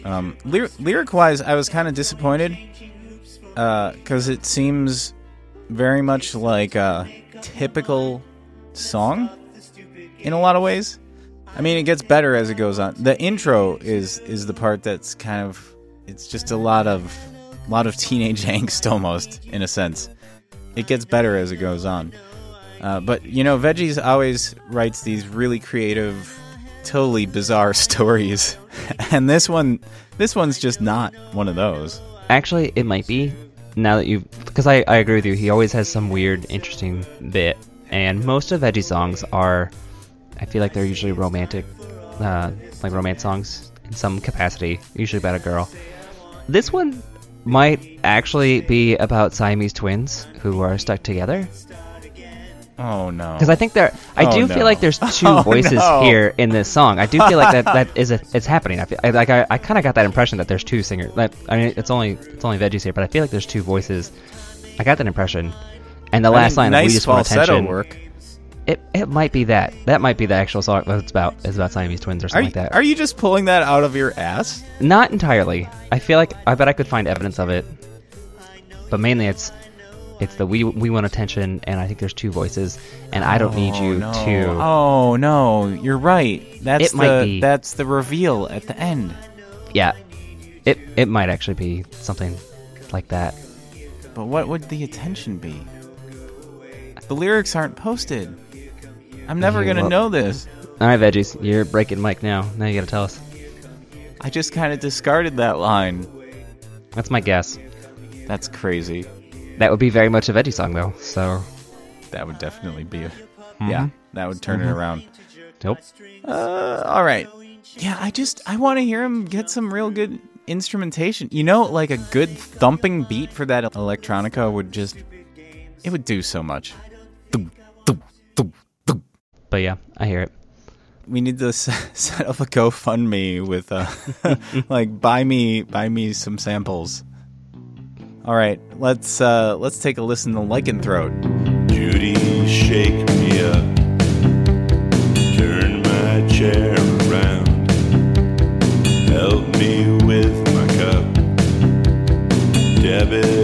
Um, lyr- lyric wise, I was kind of disappointed because it seems very much like a typical song in a lot of ways. I mean, it gets better as it goes on. The intro is is the part that's kind of it's just a lot of lot of teenage angst almost in a sense. It gets better as it goes on. Uh, but you know, Veggies always writes these really creative, totally bizarre stories, and this one, this one's just not one of those. Actually, it might be. Now that you, because I, I agree with you, he always has some weird, interesting bit, and most of Veggie songs are, I feel like they're usually romantic, uh, like romance songs in some capacity, usually about a girl. This one might actually be about Siamese twins who are stuck together, Oh no! because I think there, I Oh, do no. feel like there's two Oh, voices no. here in this song. I do feel like that that is a, it's happening. I feel I, like I, I kind of got that impression that there's two singers. Like I mean, it's only it's only veggies here, but I feel like there's two voices. I got that impression. And the I last mean, line, nice "We just want attention." work. It it might be that. That might be the actual song that it's about. Is about Siamese twins or something you, like that. are you just pulling that out of your ass? Not entirely. I feel like I bet I could find evidence of it, but mainly it's it's the we we want attention, and I think there's two voices, and I don't need Oh, you no. to. Oh no, you're right. That's It the that's the reveal at the end. Yeah, it it might actually be something like that. But what would the attention be? The lyrics aren't posted. I'm never gonna well- know this. All right, veggies, you're breaking Mike now. Now you gotta tell us. I just kind of discarded that line. That's my guess. That's crazy. That would be very much a veggie song, though. So, That would definitely be a. Yeah, that would turn it around. nope. Uh, all right. Yeah, I just I want to hear him get some real good instrumentation. You know, like a good thumping beat for that electronica would just it would do so much. Thump. But yeah, I hear it. We need to set up a GoFundMe with uh like buy me buy me some samples. All right, let's uh let's take a listen to Lycanthrope. Judy shake me up. Turn my chair around. Help me with my cup. Debit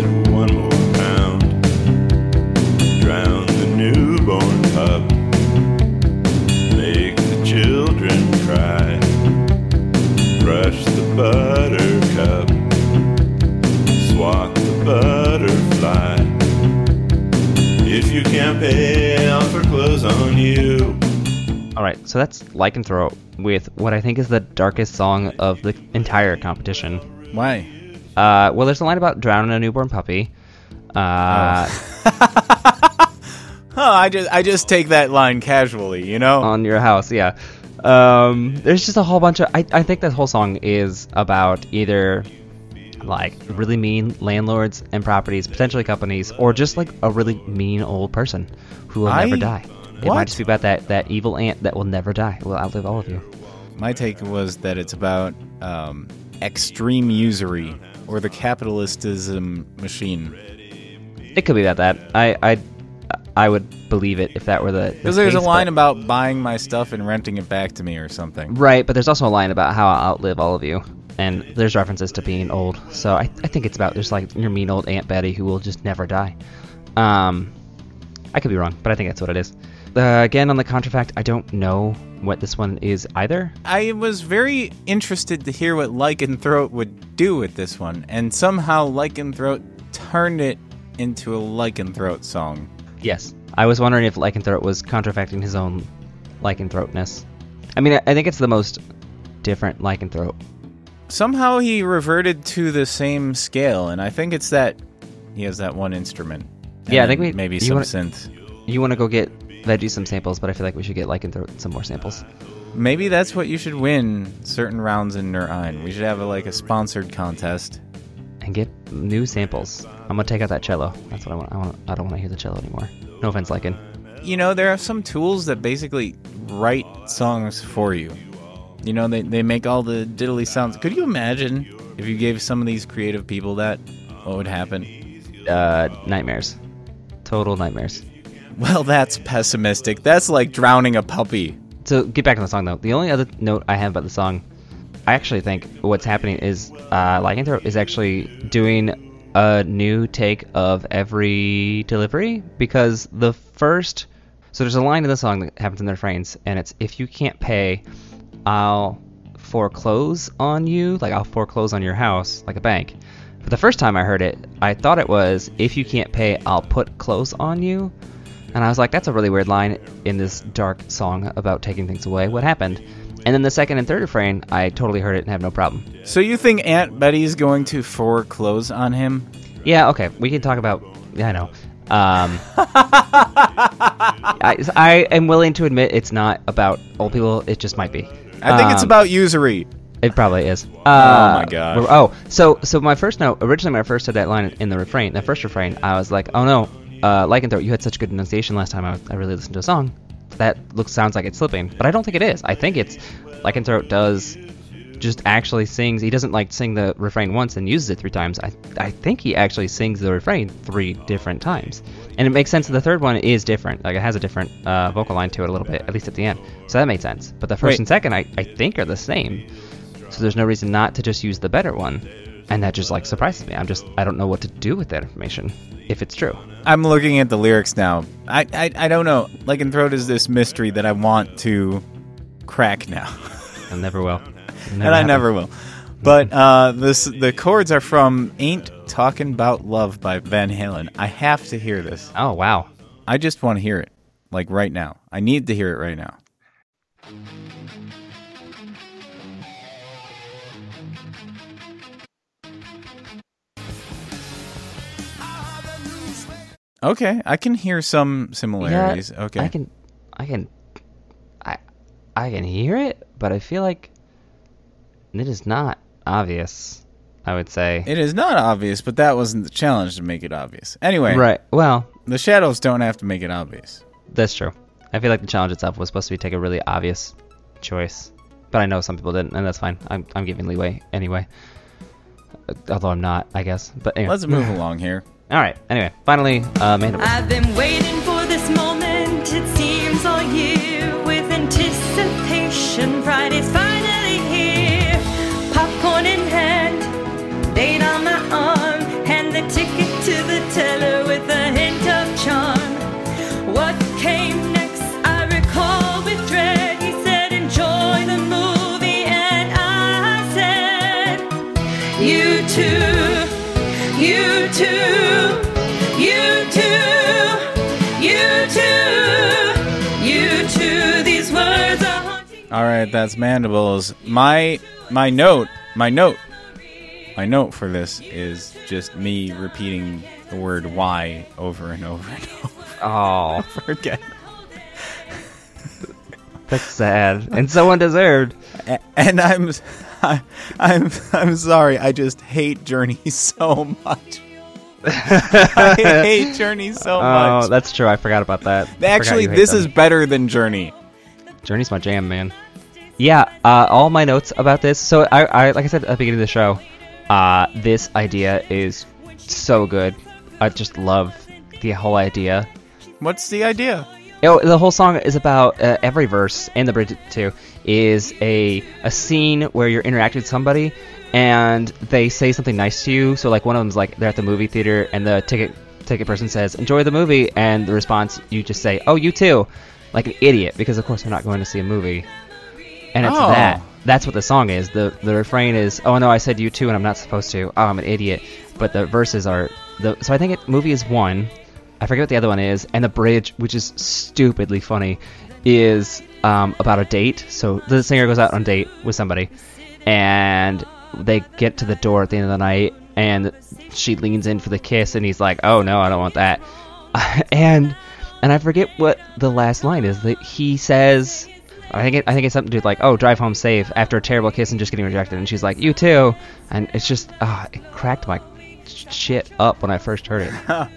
you can't pay, I'll foreclose on you. All right, so that's Lycanthrope with what I think is the darkest song of the entire competition. Why? Uh, well, there's a line about drowning a newborn puppy. Uh, Oh, I just I just take that line casually, you know. on your house, yeah. Um, there's just a whole bunch of. I, I think this whole song is about either like really mean landlords and properties, potentially companies, or just like a really mean old person who will I- never die. It might just be about that, that evil ant that will never die. Will outlive all of you. My take was that it's about um, extreme usury or the capitalism machine. It could be about that. I I I would believe it if that were the. Because the there's a line about buying my stuff and renting it back to me or something. Right, but there's also a line about how I'll outlive all of you. And there's references to being old. So I, I think it's about there's like your mean old Aunt Betty who will just never die. Um, I could be wrong, but I think that's what it is. Uh, again, on the contrafact, I don't know what this one is either. I was very interested to hear what Lycanthrope would do with this one, and somehow Lycanthrope turned it into a Lycanthrope song. Yes. I was wondering if Lycanthrope was contrafacting his own lycanthropeness. I mean, I, I think it's the most different lycanthrope. Somehow he reverted to the same scale, and I think it's that he has that one instrument. Yeah, I think we- maybe some wanna- synth. You want to go get Veggie some samples, but I feel like we should get Lycanthrope some more samples. Maybe that's what you should win certain rounds in Nur Ein. We should have a, like a sponsored contest. and get new samples. I'm gonna take out that cello. That's what I want. I want. I don't want to hear the cello anymore. No offense, Lycan. You know, there are some tools that basically write songs for you. You know, they, they make all the diddly sounds. Could you imagine if you gave some of these creative people that? What would happen? Uh, nightmares. Total nightmares. Well, that's pessimistic. That's like drowning a puppy. So get back to the song though. The only other note I have about the song, I actually think what's happening is uh, Lycanthrope is actually doing a new take of every delivery because the first. So there's a line in the song that happens in the refrains, and it's if you can't pay, I'll foreclose on you, like I'll foreclose on your house, like a bank. But the first time I heard it, I thought it was if you can't pay, I'll put clothes on you. And I was like, that's a really weird line in this dark song about taking things away. What happened? And then the second and third refrain, I totally heard it and have no problem. So you think Aunt Betty's going to foreclose on him? Yeah, okay, we can talk about. Yeah, I know. Um, I, I am willing to admit it's not about old people. It just might be. I think it's Um, about usury. It probably is. Uh, my god. Oh, so so my first note originally when I first heard that line in the refrain, the first refrain, I was like, oh no, uh, Lycanthrope, you had such good enunciation last time I, I really listened to a song. That looks sounds like it's slipping, but I don't think it is. I think it's Lycanthrope does just actually sings. He doesn't like sing the refrain once and uses it three times. I I think he actually sings the refrain three different times, and it makes sense. that The third one is different. Like it has a different uh, vocal line to it a little bit, at least at the end. So that made sense. But the first Wait. and second, I, I think are the same. So there's no reason not to just use the better one. And that just like surprises me. I'm just I don't know what to do with that information if it's true. I'm looking at the lyrics now. I I, I don't know. Like Lycanthrope is this mystery that I want to crack now. I never will. And I never will. But uh, this the chords are from "Ain't Talking About Love" by Van Halen. I have to hear this. Oh wow. I just want to hear it, like right now. I need to hear it right now. Okay, I can hear some similarities. Yeah, okay, I can, I can, I, I can hear it, but I feel like it is not obvious. I would say. It is not obvious, but that wasn't the challenge to make it obvious. Anyway, Right. Well, the shadows don't have to make it obvious. that's true. I feel like the challenge itself was supposed to be take a really obvious choice, but I know some people didn't, and that's fine. I'm I'm giving leeway anyway. Although I'm not, I guess. But anyway. Let's move along here. All right. Anyway, finally, uh, Amanda. I've been waiting for this moment it seems all year with anticipation. Friday's finally All right, that's mandibles. My my note, my note, my note for this is just me repeating the word "why" over and over and over. Oh, forget. that's sad and so undeserved. And I'm, I, I'm, I'm sorry. I just hate Journey so much. I hate Journey so much. Oh, that's true. I forgot about that. Actually, this them. is better than Journey. Journey's my jam, man. Yeah, uh, all my notes about this. So I, I, like I said at the beginning of the show, uh, this idea is so good. I just love the whole idea. What's the idea? You know, the whole song is about uh, every verse and the bridge too is a a scene where you're interacting with somebody and they say something nice to you. So like one of them's like they're at the movie theater and the ticket ticket person says enjoy the movie and the response you just say oh you too. Like an idiot because of course they're not going to see a movie. And it's Oh. that. That's what the song is. The the refrain is oh no I said you too and I'm not supposed to. Oh I'm an idiot. But the verses are the so I think it movie is one. I forget what the other one is, and the bridge, which is stupidly funny, is um, about a date. So the singer goes out on a date with somebody, and they get to the door at the end of the night, and she leans in for the kiss, and he's like, "Oh no, I don't want that," and and I forget what the last line is. That he says, I think it, I think it's something to do with like, "Oh, drive home safe" after a terrible kiss and just getting rejected, and she's like, "You too," and it's just, ah, it cracked my shit up when I first heard it.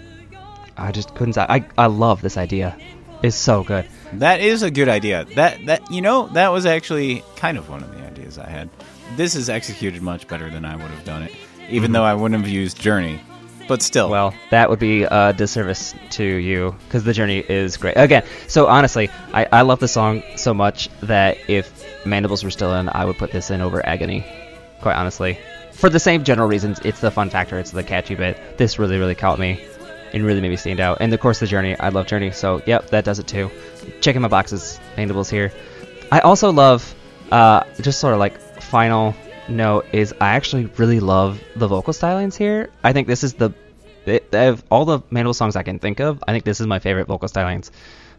I just couldn't. I I love this idea. It's so good. That is a good idea. That that you know that was actually kind of one of the ideas I had. This is executed much better than I would have done it, even though I wouldn't have used Journey. But still, Well, that would be a disservice to you because the journey is great. Again, so honestly, I, I love the song so much that if Mandibles were still in, I would put this in over Agony. Quite honestly, for the same general reasons, it's the fun factor, it's the catchy bit. This really, really caught me and really made me stand out. And of course, the journey. I love Journey, so yep, that does it too. Checking my boxes, Mandibles here. I also love, uh, just sort of like final note is I actually really love the vocal stylings here. I think this is the it, of all the Mandel songs I can think of. I think this is my favorite vocal stylings.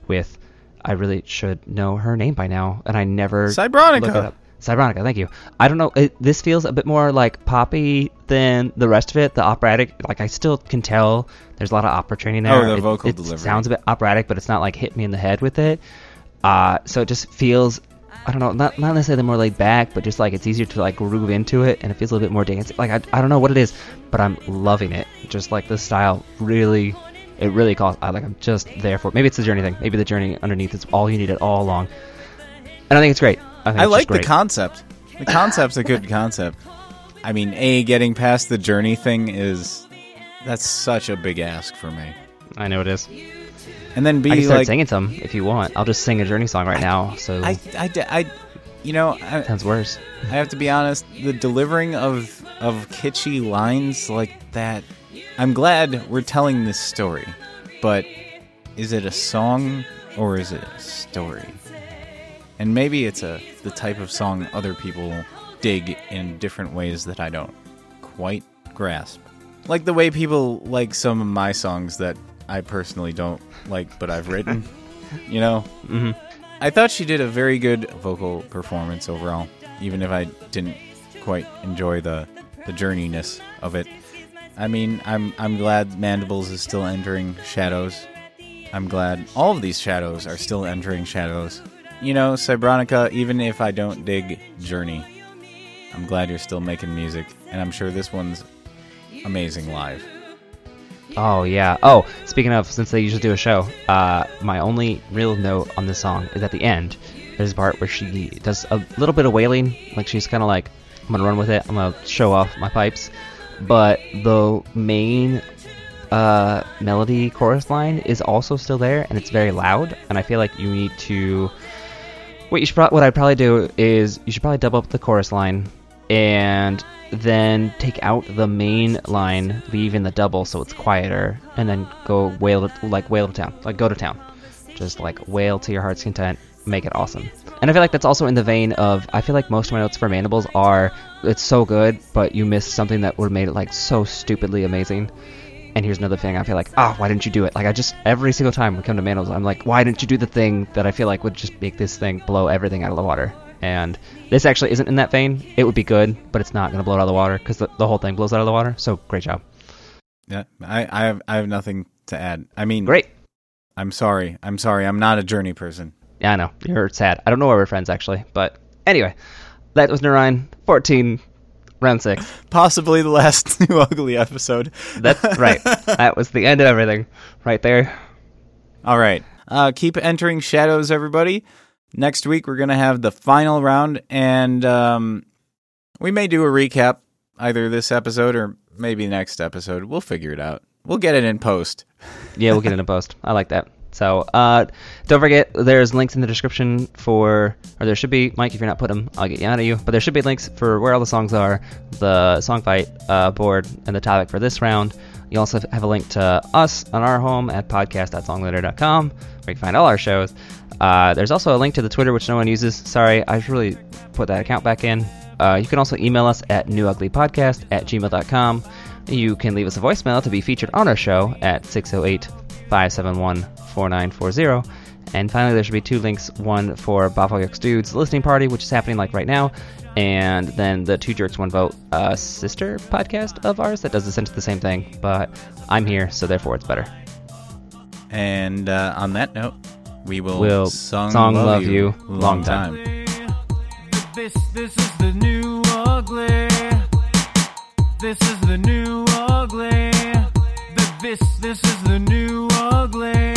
With I really should know her name by now, and I never Cybronica. look it up. Cybronica, thank you. I don't know. It, this feels a bit more like poppy than the rest of it. The operatic, like I still can tell there's a lot of opera training there. Oh, the It- vocal it delivery. sounds a bit operatic, but it's not like hit me in the head with it. Uh, so it just feels, I don't know, not not necessarily more laid back, but just like it's easier to like groove into it, and it feels a little bit more dancey. Like I, I don't know what it is, but I'm loving it. Just like the style, really, it really calls. I like I'm just there for. it. Maybe it's the journey thing. Maybe the journey underneath is all you needed all along. And I think it's great. I, think I it's like just the concept. The concept's a good concept. I mean, a getting past the journey thing is that's such a big ask for me. I know it is. And then I b can start like singing some if you want. I'll just sing a journey song right now. So I, I, I, you know, I, sounds worse. I have to be honest. The delivering of of kitschy lines like that. I'm glad we're telling this story, but is it a song or is it a story? And maybe it's a the type of song other people dig in different ways that I don't quite grasp. Like the way people like some of my songs that I personally don't like, but I've written. you know. hmm I thought she did a very good vocal performance overall, even if I didn't quite enjoy the the journeyness of it. I mean, I'm I'm glad Mandibles is still entering shadows. I'm glad all of these shadows are still entering shadows. You know, Cybronica, even if I don't dig Journey, I'm glad you're still making music, and I'm sure this one's amazing live. Oh yeah. Oh, speaking of, since they usually do a show, uh, my only real note on this song is at the end. There's a part where she does a little bit of wailing, like she's kind of like, "I'm gonna run with it. I'm gonna show off my pipes." But the main uh, melody chorus line is also still there, and it's very loud. And I feel like you need to. What you should pro- what I'd probably do is you should probably double up the chorus line, and then take out the main line, leave in the double so it's quieter, and then go wail like wail to town, like go to town, just like wail to your heart's content, make it awesome. And I feel like that's also in the vein of I feel like most of my notes for Mandibles are it's so good, but you missed something that would have made it like so stupidly amazing. And here's another thing I feel like, ah, why didn't you do it? Like I just every single time we come to Mandibles, I'm like, why didn't you do the thing that I feel like would just make this thing blow everything out of the water? And this actually isn't in that vein. It would be good, but it's not going to blow it out of the water because the, the whole thing blows out of the water. So great job. Yeah, I, I have I have nothing to add. I mean, Great. I'm sorry. I'm sorry. I'm not a journey person. Yeah, I know. You're sad. I don't know why we're friends, actually. But anyway, that was Nur Ein 14, round 6. Possibly the last new ugly episode. That's right. that was the end of everything right there. All right. Uh, keep entering shadows, everybody. Next week we're gonna have the final round, and um, we may do a recap either this episode or maybe next episode. We'll figure it out. We'll get it in post. Yeah, we'll get it in post. I like that. So uh, don't forget, there's links in the description for, or there should be, Mike, if you're not putting them, I'll get you out of you. But there should be links for where all the songs are, the song fight uh, board, and the topic for this round. You also have a link to us on our home at podcast.songleader.com, where you can find all our shows. Uh, there's also a link to the Twitter, which no one uses. Sorry, I should really put that account back in. Uh, you can also email us at newuglypodcast at gmail.com. You can leave us a voicemail to be featured on our show at 608 571 4940. And finally, there should be two links one for Bafo Dudes listening party, which is happening like right now, and then the Two Jerks One Vote uh, sister podcast of ours that does essentially the same thing, but I'm here, so therefore it's better. And uh, on that note, we will We'll song, song love, love you, you long long time. This, this is the new ugly. This is the new ugly. Th- This, this is the new ugly.